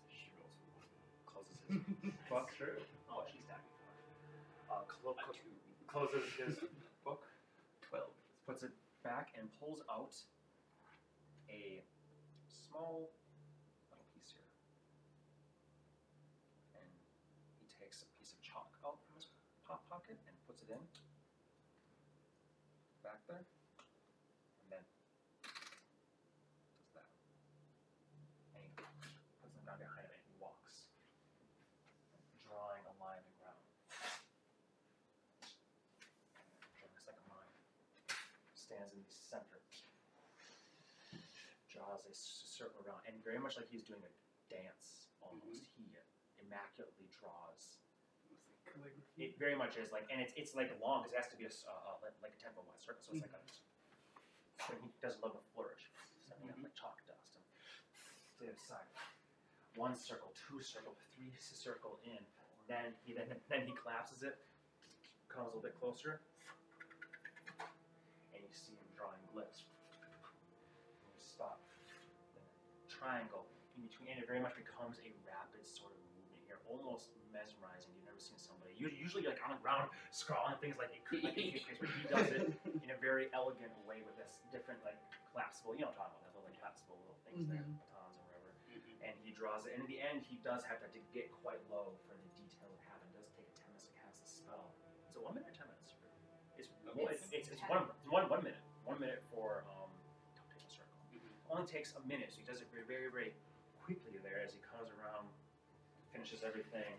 She rolls a one. closes his book. true. Oh, she's before. Uh, clo- clo- closes his book, 12. Puts it back, and pulls out a small little piece here. And he takes a piece of chalk out from his po- pocket and puts it in. Back there. And then does that. And he puts them down behind him and he walks. Drawing a line in the ground. Drawing a second line. Stands in the center. Draws a c- circle around, and very much like he's doing a dance almost, he immaculately draws like it very much is like, and it's it's like long because it has to be a uh, like, a tempo wide circle, so it's like a. So he does a little flourish, setting up like chalk dust and to the other side. One circle, two circle, three circle in. Then he then then he collapses it, comes a little bit closer, and you see him drawing glyphs. Triangle in between, and it very much becomes a rapid sort of movement here, almost mesmerizing. You've never seen somebody. Usually, like on the ground, scrawling things like it could, like a case, but he does it in a very elegant way with this different like collapsible. You know, what I'm talking about that little like collapsible little things there, Mhm. batons or whatever. Mhm. And he draws it, and in the end, he does have to, to get quite low for the detail it have. It does take a ten minutes to cast a spell. It's a one minute or ten minutes? It's it's, it's, it's one, it's one one minute. One minute for um. Only takes a minute, so he does it very, very, very quickly there as he comes around, finishes everything.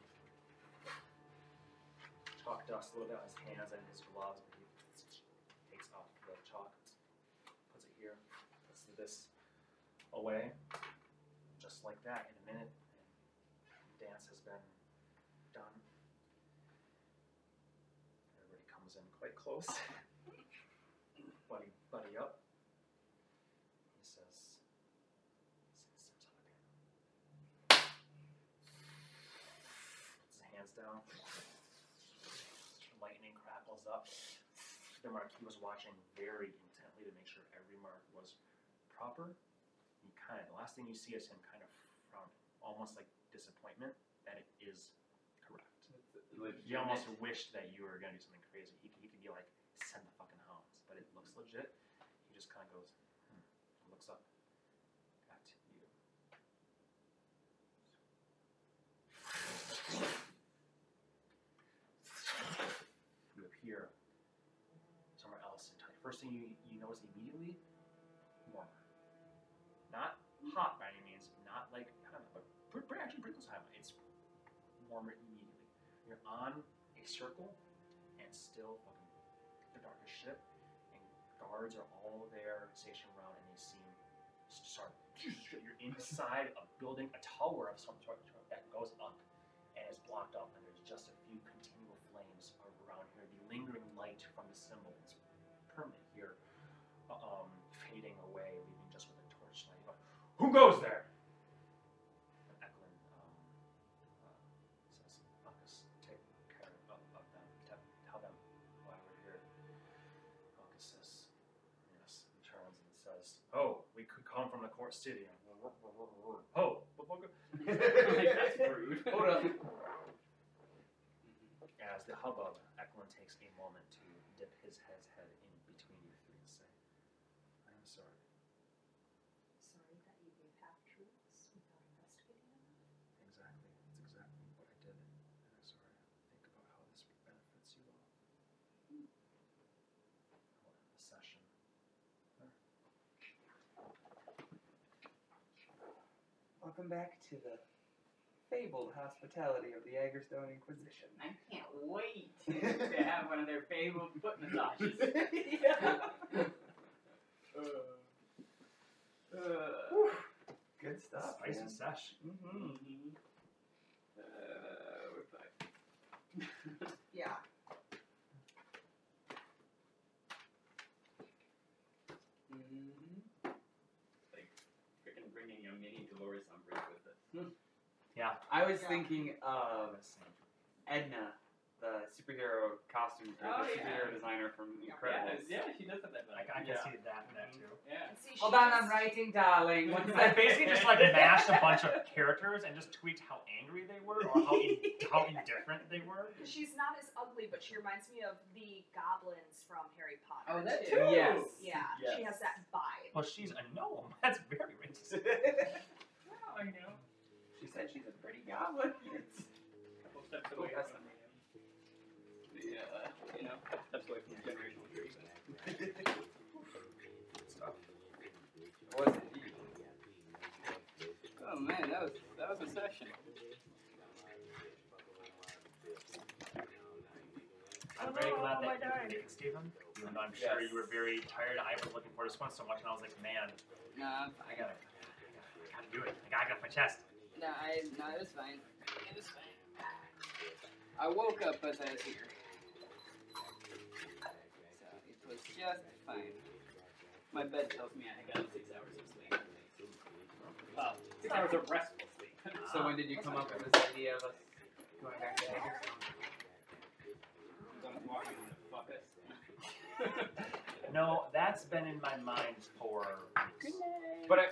Chalk dust a little bit on his hands and his gloves, but he takes off the chalk, puts it here, puts this away, just like that. In a minute, the dance has been done. Everybody comes in quite close. buddy, buddy up. He says, "Steps up here." Puts his hands down. Lightning crackles up. The marquis was watching very intently to make sure every mark was proper. He kind of, the last thing you see is him kind of frowning, almost like disappointment that it is correct. You almost wished that you were gonna do something crazy. He, he could be like, send the fucking hounds, but it looks legit. He just kind of goes, hmm, and looks up at you. You appear somewhere else entirely. First thing you, you notice immediately, warmer. Not hot by any means, not like hot, but pretty, actually pretty close to hot. It's warmer immediately. You're on a circle and still fucking the darkest ship, and guards are all there stationed around, and they seem start. You're inside a building, a tower of some sort that goes up and is blocked up, and there's just a few continual flames around here. The lingering light from the symbol is permanent here, uh, um, fading away, leaving just with a torchlight. But who goes there? And Eklund um, uh, says, take care of, of them. Tell, them why we're here. Says, yes, and turns and says, Oh, we could come from the court city. Oh, That's rude. Hold up. As the hubbub, Eklund takes a moment to dip his head, head in between you three and say, I am sorry. Sorry that you gave half truths without investigating enough. Exactly. That's exactly what I did. And I'm sorry. Think about how this benefits you all. I'll end the session. Welcome back to the fabled hospitality of the Agrestone Inquisition. I can't wait to have one of their fabled foot massages. Uh, Good stuff. Spicy sesh. Mm-hmm. uh, we're fine. Yeah. Mhm. Like freaking bringing a mini Dolores Umbridge with us. Hmm. Yeah. I was Yeah. thinking of Edna, the superhero costume, or Oh, the yeah. superhero designer from Yeah. Incredibles. Yeah, yeah, she does have that. I, I can Yeah. see that, that mm-hmm. too. Yeah. And see, Hold she on, I'm just- writing, darling. One I second. basically just like mashed a bunch of characters and just tweaked how angry they were or how, in, how indifferent they were. She's not as ugly, but she reminds me of the goblins from Harry Potter. Oh, that too. too. Yes. Yeah, she Yes. has that vibe. Well, she's a gnome. That's very racist. Well, I know. She said she's a pretty goblin. Couple steps away that's from the, uh, you know, couple steps away from the generational tree. Stuff. Was indeed. Oh man, that was that was a session. I'm very glad that you could make it, Stephen. Even though I'm sure you were very tired. I was looking forward to this one so much, and I was like, man, Nah, I gotta, I gotta do it. I gotta get off my chest. No, I, no, it was fine. It was fine. I woke up as I was here. So it was just fine. My bed tells me I got six hours of sleep. Well, six hours of restful sleep. So when did you come up with this idea of us going back to Agrestone? Don't walk in to fuck us. No, that's been in my mind for weeks. But I,